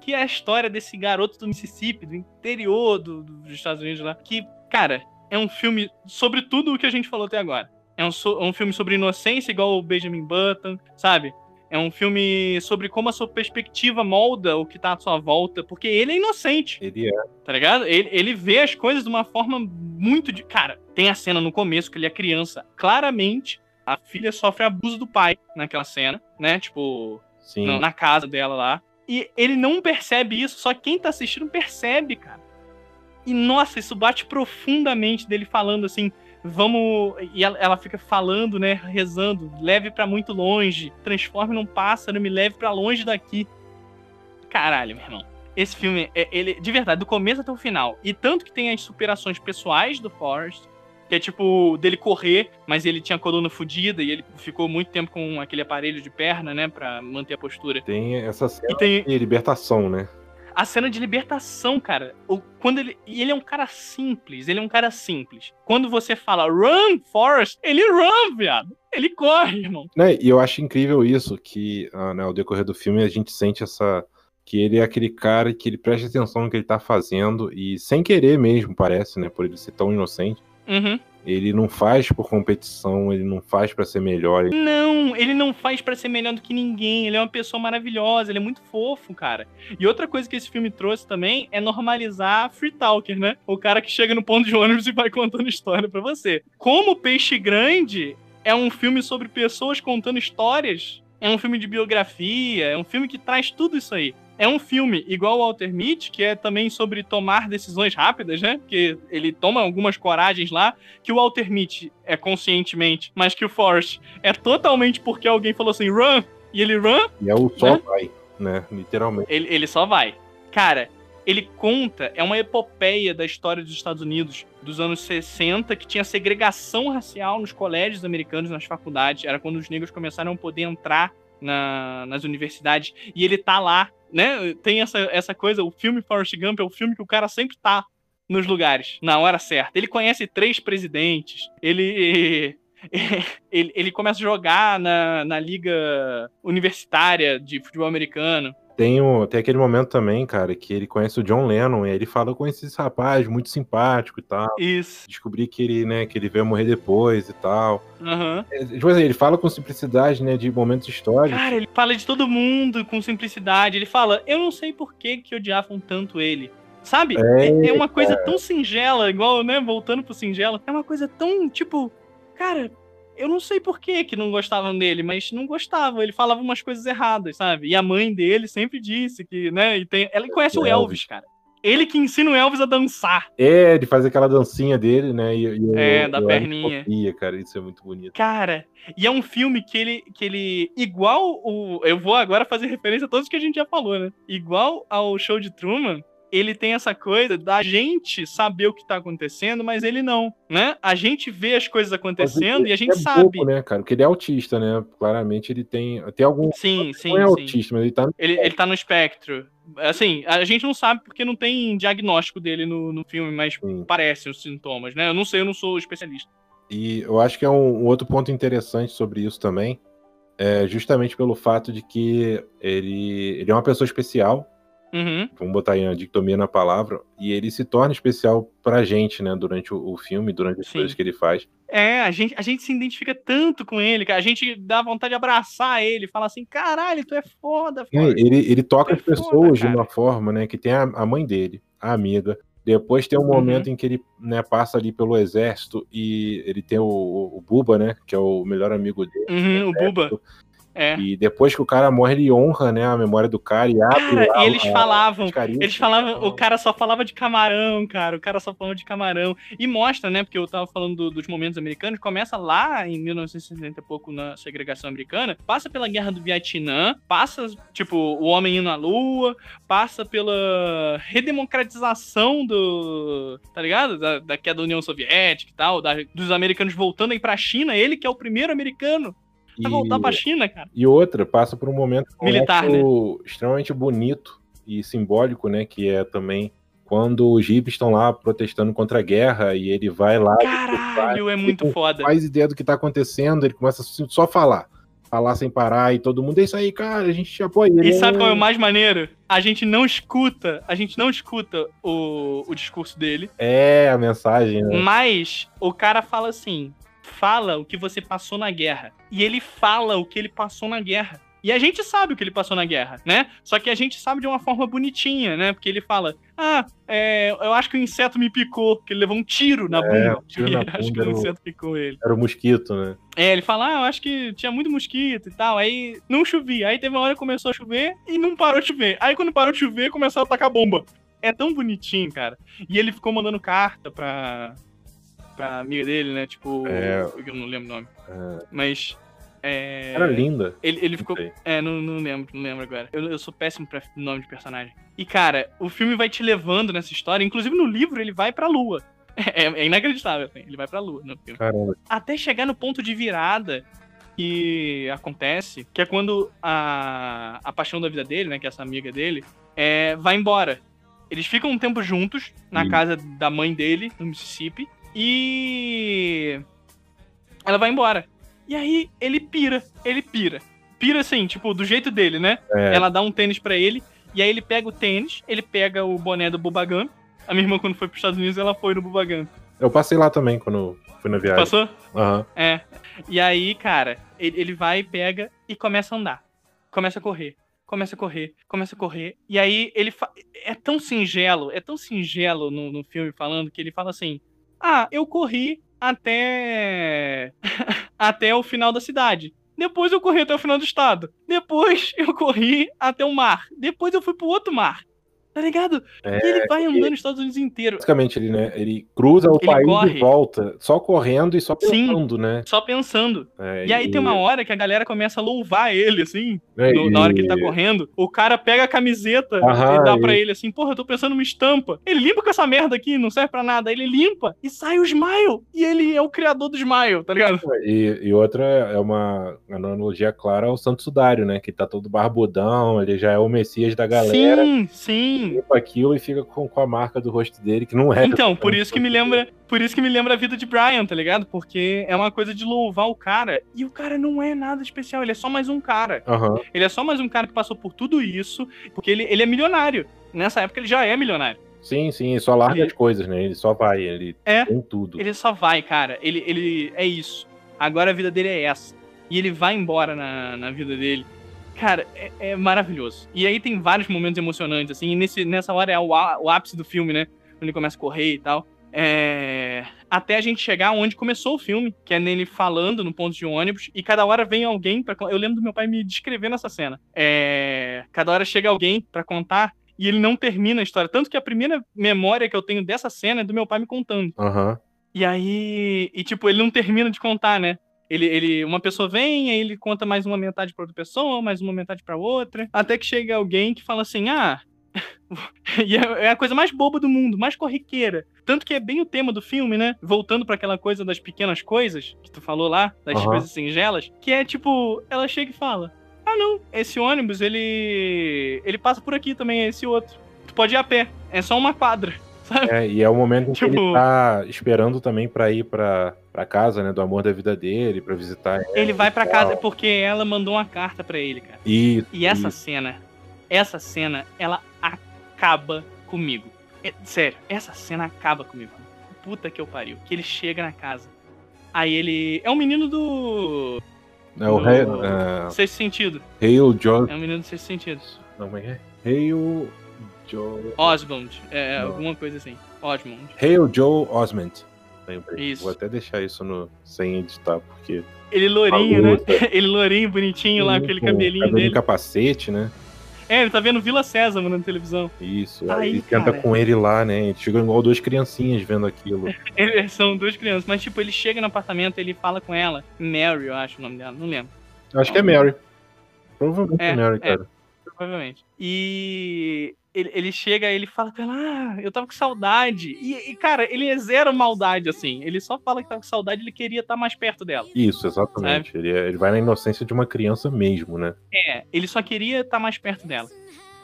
que é a história desse garoto do Mississippi, do interior do, do, dos Estados Unidos lá. Que, cara, é um filme sobre tudo o que a gente falou até agora. É um, é um filme sobre inocência, igual o Benjamin Button, sabe? É um filme sobre como a sua perspectiva molda o que tá à sua volta, porque ele é inocente. Ele é. Tá ligado? Ele, ele vê as coisas de uma forma muito de. Cara, tem a cena no começo que ele é criança. Claramente, a filha sofre abuso do pai naquela cena, né? Tipo, na, na casa dela lá. E ele não percebe isso, só quem tá assistindo percebe, cara. E nossa, isso bate profundamente dele falando assim: vamos. E ela, ela fica falando, né? Rezando, leve para muito longe, transforme num pássaro, me leve para longe daqui. Caralho, meu irmão. Esse filme, é, ele, de verdade, do começo até o final. E tanto que tem as superações pessoais do Forrest, que é tipo dele correr, mas ele tinha a coluna fodida e ele ficou muito tempo com aquele aparelho de perna, né, para manter a postura. Tem essa cena e tem... de libertação, né? A cena de libertação, cara. O, quando ele, e ele é um cara simples, ele é um cara simples. Quando você fala run, Forrest, ele run, viado. Ele corre, irmão. Né, e eu acho incrível isso, que ah, né, ao decorrer do filme a gente sente essa. Que ele é aquele cara que ele presta atenção no que ele tá fazendo e sem querer mesmo, parece, né? Por ele ser tão inocente. Uhum. Ele não faz por competição, ele não faz para ser melhor. Não, ele não faz para ser melhor do que ninguém. Ele é uma pessoa maravilhosa, ele é muito fofo, cara. E outra coisa que esse filme trouxe também é normalizar free talker, né? O cara que chega no ponto de ônibus e vai contando história para você. Como Peixe Grande é um filme sobre pessoas contando histórias, é um filme de biografia, é um filme que traz tudo isso aí. É um filme igual ao Walter Mitty, que é também sobre tomar decisões rápidas, né? Que ele toma algumas coragens lá, que o Walter Mitty é conscientemente, mas que o Forrest é totalmente porque alguém falou assim, run, e ele run. E é o só né? vai, né? Literalmente. Ele, ele só vai. Cara, ele conta, é uma epopeia da história dos Estados Unidos dos anos 60, que tinha segregação racial nos colégios americanos, nas faculdades. Era quando os negros começaram a poder entrar na, nas universidades. E ele tá lá né? Tem essa, essa coisa, o filme Forrest Gump é o filme que o cara sempre tá nos lugares, na hora certa. Ele conhece três presidentes, ele. Ele, ele começa a jogar na, na liga universitária de futebol americano. Tem, o, tem aquele momento também, cara, que ele conhece o John Lennon e aí ele fala com esse rapaz muito simpático e tal. Isso. Descobri que ele, né, que ele veio morrer depois e tal. Uhum. É, tipo assim, ele fala com simplicidade, né, de momentos históricos. Cara, ele fala de todo mundo com simplicidade. Ele fala, eu não sei por que que odiavam tanto ele. Sabe? É, é, é uma coisa tão singela, igual, né, voltando pro singela. É uma coisa tão, tipo, cara, eu não sei por que que não gostavam dele, mas não gostavam. Ele falava umas coisas erradas, sabe? E a mãe dele sempre disse que, né? E tem... Ela conhece o Elvis, cara. Ele que ensina o Elvis a dançar. É, de fazer aquela dancinha dele, né? E, e é, eu, da eu perninha. Copia, cara, isso é muito bonito. Cara, e é um filme que ele, que ele. Igual o. Eu vou agora fazer referência a todos que a gente já falou, né? Igual ao show de Truman, ele tem essa coisa da gente saber o que tá acontecendo, mas ele não, né? A gente vê as coisas acontecendo e a gente é sabe. Pouco, né, cara? Porque ele é autista, né? Claramente ele tem. Tem algum. Sim, sim. Não é sim. autista, mas ele tá. No... Ele, ele tá no espectro. Assim, a gente não sabe porque não tem diagnóstico dele no, no filme, mas sim. parecem os sintomas, né? Eu não sei, eu não sou especialista. E eu acho que é um, um outro ponto interessante sobre isso também. É justamente pelo fato de que ele, ele é uma pessoa especial, Uhum. Vamos botar aí a dictomia na palavra. E ele se torna especial pra gente, né? Durante o, o filme, durante as Sim. coisas que ele faz. É, a gente, a gente se identifica tanto com ele, cara. A gente dá vontade de abraçar ele, falar assim: caralho, tu é foda, foda. É, ele, ele toca é as pessoas foda, de uma forma, né? Que tem a, a mãe dele, a amiga. Depois tem um uhum. momento em que ele né, passa ali pelo exército e ele tem o, o, o Buba, né? Que é o melhor amigo dele. Uhum, o Buba. É. E depois que o cara morre, ele honra, né, a memória do cara e abre. Cara, e eles a, falavam, eles falavam, o cara só falava de camarão, cara, o cara só falava de camarão. E mostra, né, porque eu tava falando do, dos momentos americanos, começa lá em 1960 e pouco na segregação americana, passa pela guerra do Vietnã, passa, tipo, o homem indo à lua, passa pela redemocratização do, tá ligado? Da, da queda da União Soviética e tal, da, dos americanos voltando aí pra China, ele que é o primeiro americano Vai voltar pra China, cara. E outra, passa por um momento militar, né? extremamente bonito e simbólico, né? Que é também quando os hippies estão lá protestando contra a guerra e ele vai lá. Caralho, é muito foda. Faz ideia do que tá acontecendo, ele começa só a falar. Falar sem parar e todo mundo, é isso aí, cara, a gente te apoia. E sabe qual é o mais maneiro? A gente não escuta, a gente não escuta o, o discurso dele. É, a mensagem, né? Mas o cara fala assim: fala o que você passou na guerra. E ele fala o que ele passou na guerra. E a gente sabe o que ele passou na guerra, né? Só que a gente sabe de uma forma bonitinha, né? Porque ele fala: Ah, é, eu acho que o inseto me picou, que ele levou um tiro na é, bunda. Um tiro na bunda acho que o inseto picou ele. Era o mosquito, né? É, ele fala: Ah, eu acho que tinha muito mosquito e tal. Aí não chovia. Aí teve uma hora que começou a chover e não parou de chover. Aí quando parou de chover, começou a atacar bomba. É tão bonitinho, cara. E ele ficou mandando carta pra, pra amiga dele, né? Tipo, é... eu não lembro o nome. É... Mas. É... Era linda. Ele, ele ficou. Não é, não, não lembro, não lembro agora. Eu, eu sou péssimo pra nome de personagem. E, cara, o filme vai te levando nessa história. Inclusive, no livro, ele vai pra lua. É, é inacreditável, assim. Ele vai pra lua no filme. Caramba. Até chegar no ponto de virada que acontece, que é quando a, a paixão da vida dele, né, que é essa amiga dele, é, vai embora. Eles ficam um tempo juntos na Hum. casa da mãe dele, no Mississippi, e ela vai embora. E aí ele pira, ele pira. Pira assim, tipo, do jeito dele, né? É, Ela dá um tênis pra ele, e aí ele pega o tênis, ele pega o boné do Bubagam. A minha irmã, quando foi pros Estados Unidos, ela foi no Bubagam. eu passei lá também quando fui na viagem. Passou? Aham. É. E aí, cara, ele, ele vai, pega e começa a andar. Começa a correr. Começa a correr, começa a correr. E aí ele fa... é tão singelo, é tão singelo no, no filme falando que ele fala assim: Ah, eu corri até. até o final da cidade. Depois eu corri até o final do estado. Depois eu corri até o mar. Depois eu fui pro outro mar. Tá ligado? É, e ele vai andando nos Estados Unidos inteiro. Basicamente, ele, né, ele cruza o Ele país corre. e volta, só correndo e só Sim. pensando, né? Só pensando. É, E aí tem uma hora que a galera começa a louvar ele, assim, é, no- na hora que ele tá e- correndo. O cara pega a camiseta Aham, e dá pra e- ele assim, porra, eu tô pensando numa estampa. Ele limpa com essa merda aqui, não serve pra nada. Ele limpa e sai o Smile. E ele é o criador do Smile, tá ligado? E, e outra é uma analogia clara ao Santo Sudário, né? Que tá todo barbudão, ele já é o Messias da galera. Sim, sim. Limpa aquilo e fica com, com a marca do rosto dele, que não é. Então, por isso que me lembra, por isso que me lembra a vida de Brian, tá ligado? Porque é uma coisa de louvar o cara e o cara não é nada especial, ele é só mais um cara. Aham. Ele é só mais um cara que passou por tudo isso, porque ele, ele é milionário. Nessa época ele já é milionário. Sim, sim, só larga Ele- as coisas, né? Ele só vai, ele É. tem tudo. Ele só vai, cara. Ele, ele é isso. Agora a vida dele é essa. E ele vai embora na, na vida dele. Cara, é, é maravilhoso. E aí tem vários momentos emocionantes, assim. E nesse, nessa hora é o, o ápice do filme, né? Quando ele começa a correr e tal. É... Até a gente chegar onde começou o filme, que é nele falando no ponto de ônibus, e cada hora vem alguém para Eu lembro do meu pai me descrevendo essa cena. É... Cada hora chega alguém pra contar e ele não termina a história. Tanto que a primeira memória que eu tenho dessa cena é do meu pai me contando. Aham. E aí, e tipo, ele não termina de contar, né? Ele, ele, uma pessoa vem, aí ele conta mais uma metade pra outra pessoa, mais uma metade pra outra, até que chega alguém que fala assim: "Ah, e é, é a coisa mais boba do mundo, mais corriqueira. Tanto que é bem o tema do filme, né? Voltando pra aquela coisa das pequenas coisas que tu falou lá, das Aham. coisas singelas, que é tipo, ela chega e fala: "Ah, não, esse ônibus ele ele passa por aqui também, é esse outro. Tu pode ir a pé, é só uma quadra." Sabe? É, e é o momento em que Tipo- ele tá esperando também pra ir pra, pra casa, né? Do amor da vida dele, pra visitar ela. Ele vai pra casa porque ela mandou uma carta pra ele, cara. Isso, E essa isso. cena, essa cena, ela acaba comigo. É- sério, essa cena acaba comigo. Puta que eu pariu. Que ele chega na casa. Aí ele. É um menino do. É o do Rei. é, Sexto sentido. John. É um menino do sexto sentido. Não, como é é? Hail Joe. Osmond. É, Não. alguma coisa assim. Osmond. Hail Joe Osment. Lembrei. Isso. Vou até deixar isso no, sem editar, porque. Ele lourinho, né? Ele lourinho, bonitinho lá, com aquele cabelinho dele. capacete, né? É, ele tá vendo Vila Sésamo na televisão. Isso. Aí, Aí ele cara. com ele lá, né? Ele chega igual duas criancinhas vendo aquilo. Eles são duas crianças. Mas, tipo, ele chega no apartamento ele fala com ela. Mary, eu acho o nome dela. Não lembro. Acho que é Mary. Provavelmente é, É, Mary, é. cara. Provavelmente. E ele, ele chega e ele fala com ela, ah, eu tava com saudade. E, e, cara, ele é zero maldade, assim. Ele só fala que tava com saudade, ele queria estar mais perto dela. Isso, exatamente. Ele, é- ele vai na inocência de uma criança mesmo, né? É, ele só queria estar mais perto dela.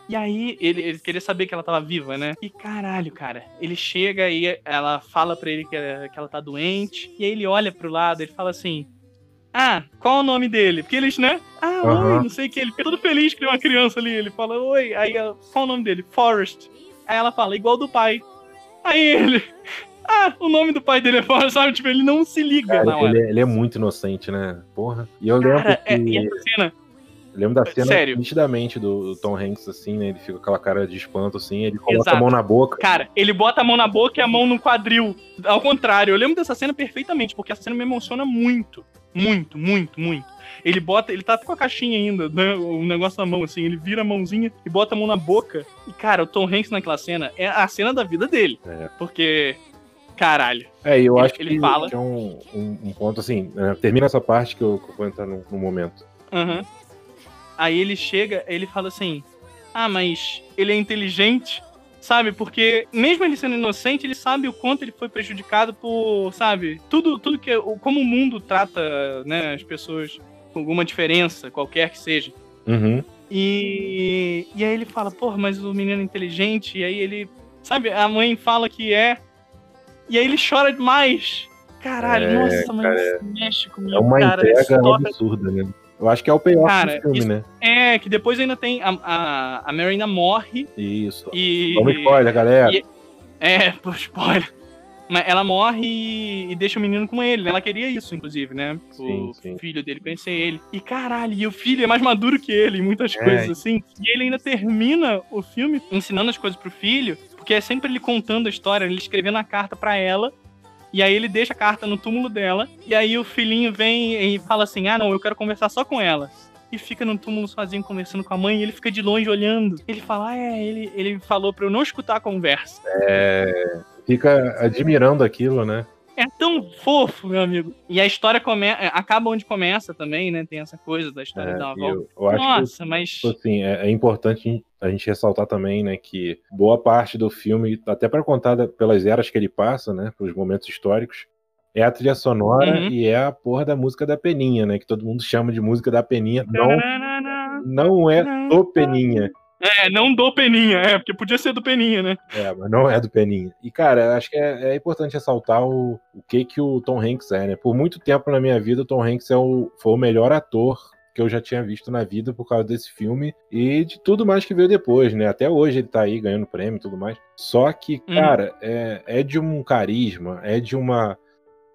E aí, ele, ele queria saber que ela tava viva, né? E caralho, cara. Ele chega e ela fala pra ele que, ela- que ela tá doente. E aí ele olha pro lado, ele fala assim: Ah, qual é o nome dele? Porque eles, né? Ah, oi, não sei o que. Ele fica todo feliz que tem uma criança ali. Ele fala: Oi. Aí ela, qual é o nome dele? Forrest. Aí ela fala: Igual do pai. Aí ele. Ah, o nome do pai dele é Forrest, sabe? Tipo, ele não se liga Cara, na hora. ele, é- ele é muito inocente, né? Porra. E eu lembro Cara, que. é, e essa cena. eu lembro da cena Sério. nitidamente do, do Tom Hanks, assim, né? Ele fica com aquela cara de espanto, assim, ele coloca Exato. a mão na boca. Cara, ele bota a mão na boca e a mão no quadril. Ao contrário, eu lembro dessa cena perfeitamente, porque essa cena me emociona muito. Muito, muito, muito. Ele bota, ele tá com a caixinha ainda, né, o negócio na mão, assim, ele vira a mãozinha e bota a mão na boca. E, cara, o Tom Hanks naquela cena é a cena da vida dele. É. Porque, caralho. É, eu Ele- acho ele que, fala. que é um, um, um ponto assim. né, termina essa parte que eu, que eu vou entrar no, no momento. Aham. Aí ele chega, ele fala assim: Ah, mas ele é inteligente, sabe? Porque mesmo ele sendo inocente, ele sabe o quanto ele foi prejudicado por, sabe? Tudo, tudo que o- como o mundo trata, né, as pessoas com alguma diferença, qualquer que seja. Uhum. E, e aí ele fala, porra, mas o menino é inteligente. E aí ele, sabe, a mãe fala que é. E aí ele chora demais. Caralho, É, nossa, mas cara, mexe comigo, É uma cara. entrega absurda, né? Eu acho que é o payoff Cara, do filme, isso- né? É, que depois ainda tem. A, a, a Mary ainda morre Isso. e. Vamos spoiler, galera. e- É, pô, spoiler. Mas ela morre e, e deixa o menino com ele. né? Ela queria isso, inclusive, né? Sim, O sim. filho dele conhecer ele. E caralho, e o filho é mais maduro que ele em muitas É. coisas, assim. E ele ainda termina o filme ensinando as coisas pro filho, porque é sempre ele contando a história, ele escrevendo a carta pra ela. E aí ele deixa a carta no túmulo dela. E aí o filhinho vem e fala assim: Ah, não, eu quero conversar só com ela. E fica no túmulo sozinho conversando com a mãe, e ele fica de longe olhando. Ele fala: Ah, é, ele, ele falou pra eu não escutar a conversa. É, fica admirando aquilo, né? É tão fofo, meu amigo. E a história come... é, acaba onde começa também, né? Tem essa coisa da história É, da avó. eu, eu acho que Nossa, mas. Tipo assim, é, é importante a gente ressaltar também, né, que boa parte do filme, até para contar pelas eras que ele passa, né, pelos momentos históricos, é a trilha sonora Uhum. e é a porra da música da Peninha, né, que todo mundo chama de música da Peninha. Não, não é do Peninha, É, não do Peninha, é, porque podia ser do Peninha, né? é, mas não é do Peninha. E cara, acho que é, é importante ressaltar o, o que que o Tom Hanks é, né? Por muito tempo na minha vida, o Tom Hanks é o, foi o melhor ator que eu já tinha visto na vida por causa desse filme e de tudo mais que veio depois, né? Até hoje ele tá aí ganhando prêmio e tudo mais. Só que, Uhum. cara, é, é de um carisma, é de uma,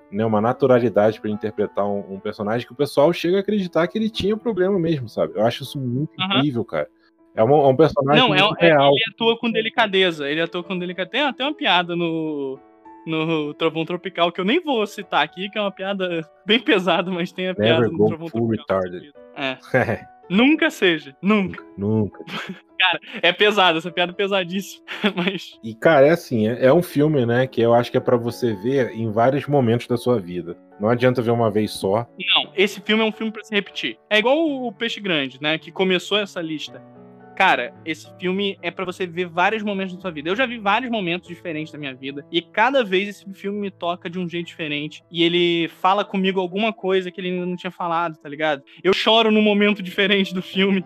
né, uma naturalidade para interpretar um, um personagem que o pessoal chega a acreditar que ele tinha problema mesmo, sabe? Eu acho isso muito Aham. incrível, cara. É, uma- é um personagem Não, é, é- real. ele atua com delicadeza. Ele atua com delicadeza. Tem até uma piada no, no Trovão Tropical que eu nem vou citar aqui, que é uma piada bem pesada, mas tem a piada Never no go Trovão Tropical. retarded. É. Nunca seja. Nunca. Nunca. É pesado, essa piada é pesadíssima. Mas. E, cara, é assim, é, é um filme, né, que eu acho que é pra você ver em vários momentos da sua vida. Não adianta ver uma vez só. Não, esse filme é um filme pra se repetir. É igual o Peixe Grande, né? Que começou essa lista. Cara, esse filme é pra você ver vários momentos da sua vida. Eu já vi vários momentos diferentes da minha vida. E cada vez esse filme me toca de um jeito diferente. E ele fala comigo alguma coisa que ele ainda não tinha falado, tá ligado? Eu choro num momento diferente do filme,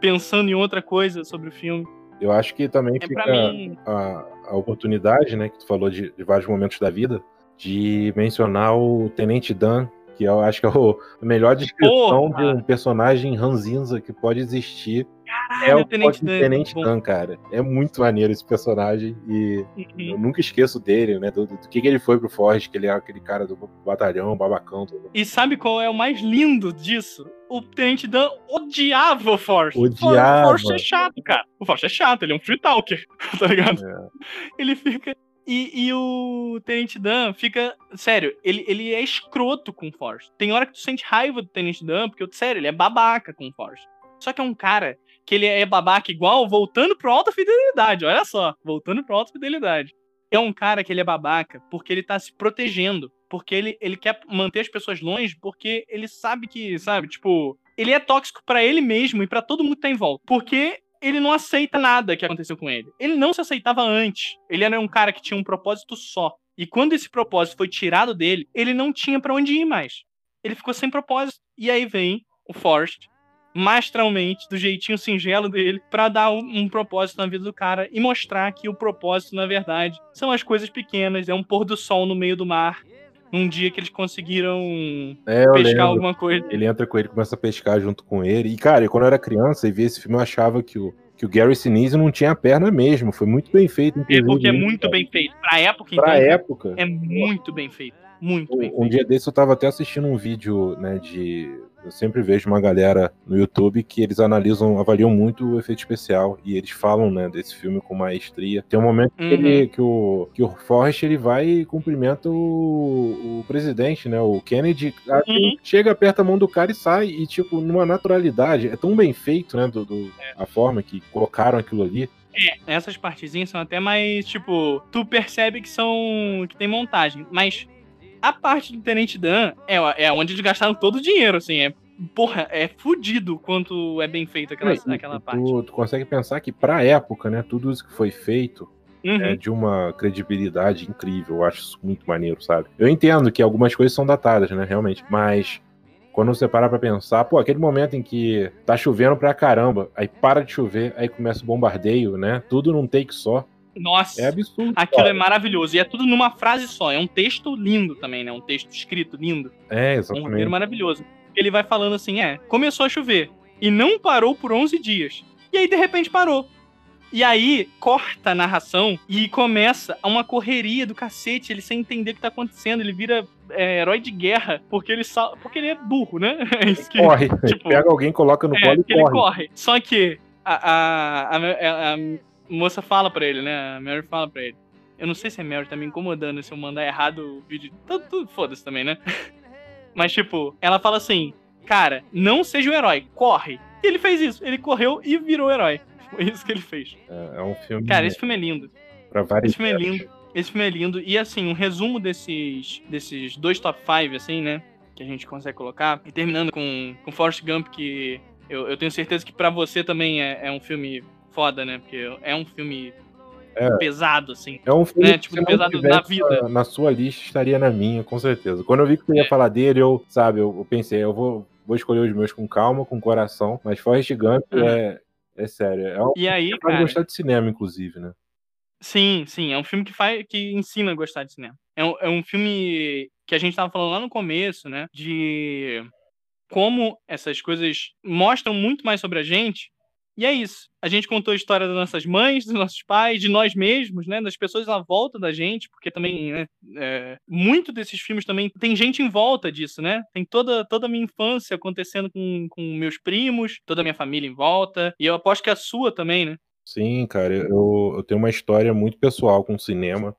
pensando em outra coisa sobre o filme. Eu acho que também É fica mim. a, a oportunidade, né, que tu falou de, de vários momentos da vida, de mencionar o Tenente Dan, que eu acho que é o, a melhor descrição Porra! de um personagem ranzinza que pode existir. Caralho, é o Tenente Dan. Tenente bom. Dan, cara. É muito maneiro esse personagem e Uhum. eu nunca esqueço dele, né, do, do que, que ele foi pro Forrest, que ele é aquele cara do batalhão, babacão. Tudo. E sabe qual é o mais lindo disso? O Tenente Dan odiava o Force. Odiava. O Force é chato, cara. O Force é chato, ele é um free talker, tá ligado? É. Ele fica. E, e o Tenente Dan fica. Sério, ele, ele é escroto com o Force. Tem hora que tu sente raiva do Tenente Dan, porque, sério, ele é babaca com o Force. Só que é um cara que ele é babaca igual, voltando pro alta fidelidade. Olha só, voltando pro alta fidelidade. É um cara que ele é babaca porque ele tá se protegendo. Porque ele, ele quer manter as pessoas longe, porque ele sabe que, sabe, tipo, ele é tóxico pra ele mesmo e pra todo mundo que tá em volta. Porque ele não aceita nada que aconteceu com ele. Ele não se aceitava antes. Ele era um cara que tinha um propósito só. E quando esse propósito foi tirado dele, ele não tinha pra onde ir mais. Ele ficou sem propósito. E aí vem o Forrest, mastralmente, do jeitinho singelo dele, pra dar um, um propósito na vida do cara e mostrar que o propósito, na verdade, são as coisas pequenas. É um pôr do sol no meio do mar. Num dia que eles conseguiram É, pescar lembro. alguma coisa. Ele entra com ele, começa a pescar junto com ele. E, cara, quando eu era criança e vi esse filme, eu achava que o, que o Gary Sinise não tinha perna mesmo. Foi muito bem feito, É porque é muito cara. bem feito. Pra época, Pra então, época. é muito bem feito. Muito bem Um feito. dia desse eu tava até assistindo um vídeo, né, de. Eu sempre vejo uma galera no YouTube que eles analisam, avaliam muito o efeito especial e eles falam, né, desse filme com maestria. Tem um momento que, Uhum. ele, que, o, que o Forrest ele vai e cumprimenta o, o presidente, né, o Kennedy. assim, Uhum. Chega, aperta a mão do cara e sai. E, tipo, numa naturalidade. É tão bem feito, né, do, do- a forma que colocaram aquilo ali. É, essas partezinhas são até mais, tipo, tu percebe que são. que tem montagem. Mas a parte do Tenente Dan é, é onde eles gastaram todo o dinheiro, assim. É, porra, é fudido o quanto é bem feito aquela, E- aquela parte. tu, tu consegue pensar que, pra época, né, tudo isso que foi feito Uhum. é de uma credibilidade incrível. Eu acho isso muito maneiro, sabe? Eu entendo que algumas coisas são datadas, né, realmente. Mas quando você para pra pensar, pô, aquele momento em que tá chovendo pra caramba, aí para de chover, aí começa o bombardeio, né? Tudo num take só. Nossa, É absurdo. aquilo cara. é maravilhoso. E é tudo numa frase só. É um texto lindo também, né? Um texto escrito lindo. É, Um exatamente. roteiro maravilhoso. Ele vai falando assim: é, começou a chover. E não parou por 11 dias. E aí, de repente, parou. E aí, corta a narração e começa uma correria do cacete, ele sem entender o que tá acontecendo, ele vira é, herói de guerra, porque ele sal... porque ele é burro, né? É isso que... Corre. tipo, Pega alguém, coloca no É, colo e ele corre. corre. Só que a, a, a, a moça fala pra ele, né? A Mary fala pra ele. Eu não sei se a Mary tá me incomodando se eu mandar errado o vídeo. Tudo, tudo foda-se também, né? Mas, tipo, ela fala assim: Cara, não seja um herói, corre. E ele fez isso. Ele correu e virou herói. Foi isso que ele fez. É, é um filme Cara, esse filme é lindo. pra vários Esse filme é lindo. Esse filme é lindo. E assim, um resumo desses, desses dois top 5, assim, né? Que a gente consegue colocar. E terminando com, com Forrest Gump, que eu, eu tenho certeza que pra você também é, é um filme foda, né? Porque é um filme É. pesado, assim. É um filme né, que tipo, não pesado na vida. Na, na sua lista, estaria na minha, com certeza. Quando eu vi que você ia É. falar dele, eu, sabe, eu, eu pensei, eu vou, vou escolher os meus com calma, com coração, mas Forrest Gump Uhum. é, é sério. É um E aí, pra cara. gostar de cinema, inclusive, né? Sim, sim, é um filme que faz, que ensina a gostar de cinema. É um, é um filme que a gente tava falando lá no começo, né? De como essas coisas mostram muito mais sobre a gente. E é isso. A gente contou a história das nossas mães, dos nossos pais, de nós mesmos, né? Das pessoas à volta da gente, porque também, né? É, muito desses filmes também tem gente em volta disso, né? Tem toda, toda a minha infância acontecendo com, com meus primos, toda a minha família em volta. E eu aposto que a sua também, né? Sim, cara, eu, eu tenho uma história muito pessoal com o cinema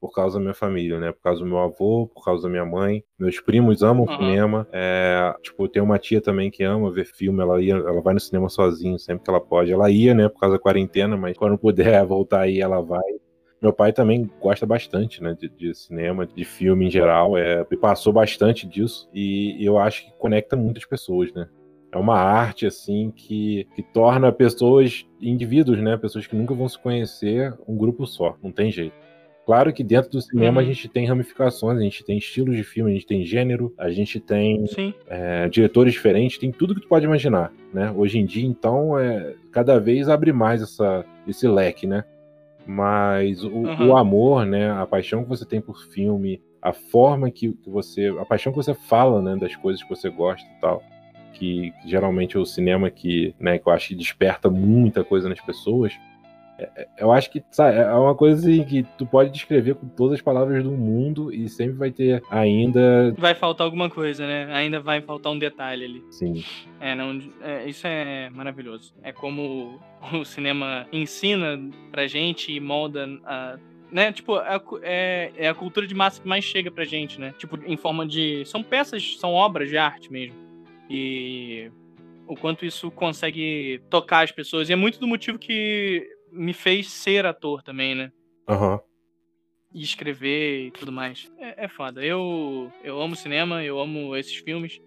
por causa da minha família, né? Por causa do meu avô, por causa da minha mãe. Meus primos amam Aham. cinema. É, tipo, eu tenho uma tia também que ama ver filme. Ela, ia, ela vai no cinema sozinha sempre que ela pode. Ela ia, né, por causa da quarentena, mas quando puder voltar aí, ela vai. Meu pai também gosta bastante, né, de, de cinema, de filme em geral. É, passou bastante disso e eu acho que conecta muitas pessoas, né? É uma arte, assim, que, que torna pessoas, indivíduos, né? Pessoas que nunca vão se conhecer, um grupo só. Não tem jeito. Claro que dentro do cinema Uhum. a gente tem ramificações, a gente tem estilos de filme, a gente tem gênero, a gente tem é, diretores diferentes, tem tudo que tu pode imaginar, né? Hoje em dia, então, é, cada vez abre mais essa, esse leque, né? Mas o, Uhum. o amor, né? A paixão que você tem por filme, a forma que, que você. A paixão que você fala, né? Das coisas que você gosta e tal. Que, que geralmente é o cinema que, né, que eu acho que desperta muita coisa nas pessoas. É- eu acho que sabe, é uma coisa assim, que tu pode descrever com todas as palavras do mundo e sempre vai ter ainda. Vai faltar alguma coisa, né? Ainda vai faltar um detalhe ali. Sim, É, não, é, isso é maravilhoso. É como o cinema ensina pra gente e molda a. Né? Tipo, é, é a cultura de massa que mais chega pra gente, né? Tipo, em forma de. São peças, são obras de arte mesmo. E o quanto isso consegue tocar as pessoas. E é muito do motivo que me fez ser ator também, né? aham. e escrever e tudo mais. É, é foda. Eu, eu amo cinema, eu amo esses filmes.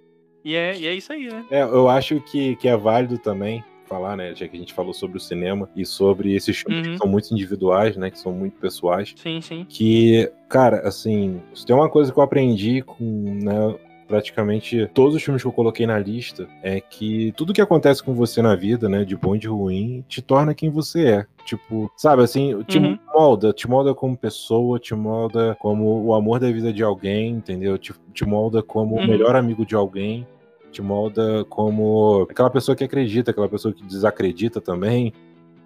E é, e é isso aí, né? É, eu acho que, que é válido também falar, né? Já que a gente falou sobre o cinema e sobre esses filmes Uhum. que são muito individuais, né? Que são muito pessoais. Sim, sim. Que, cara, assim, se tem uma coisa que eu aprendi com, né? Praticamente todos os filmes que eu coloquei na lista é que tudo que acontece com você na vida, né, de bom e de ruim, te torna quem você é. Tipo, sabe assim, te Uhum. molda, te molda como pessoa, te molda como o amor da vida de alguém, entendeu? Te, te molda como o Uhum. melhor amigo de alguém te molda como aquela pessoa que acredita, aquela pessoa que desacredita também.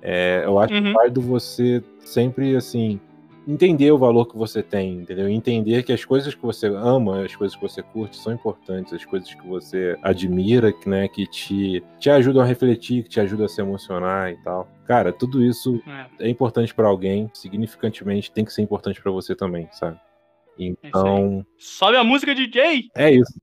É, eu acho Uhum. válido você sempre, assim, entender o valor que você tem, entendeu? Entender que as coisas que você ama, as coisas que você curte são importantes, as coisas que você admira, que, né, que te, te ajudam a refletir, que te ajudam a se emocionar e tal. Cara, tudo isso É. é importante pra alguém, significantemente tem que ser importante pra você também, sabe? Então, Sobe a música, DJ! é isso.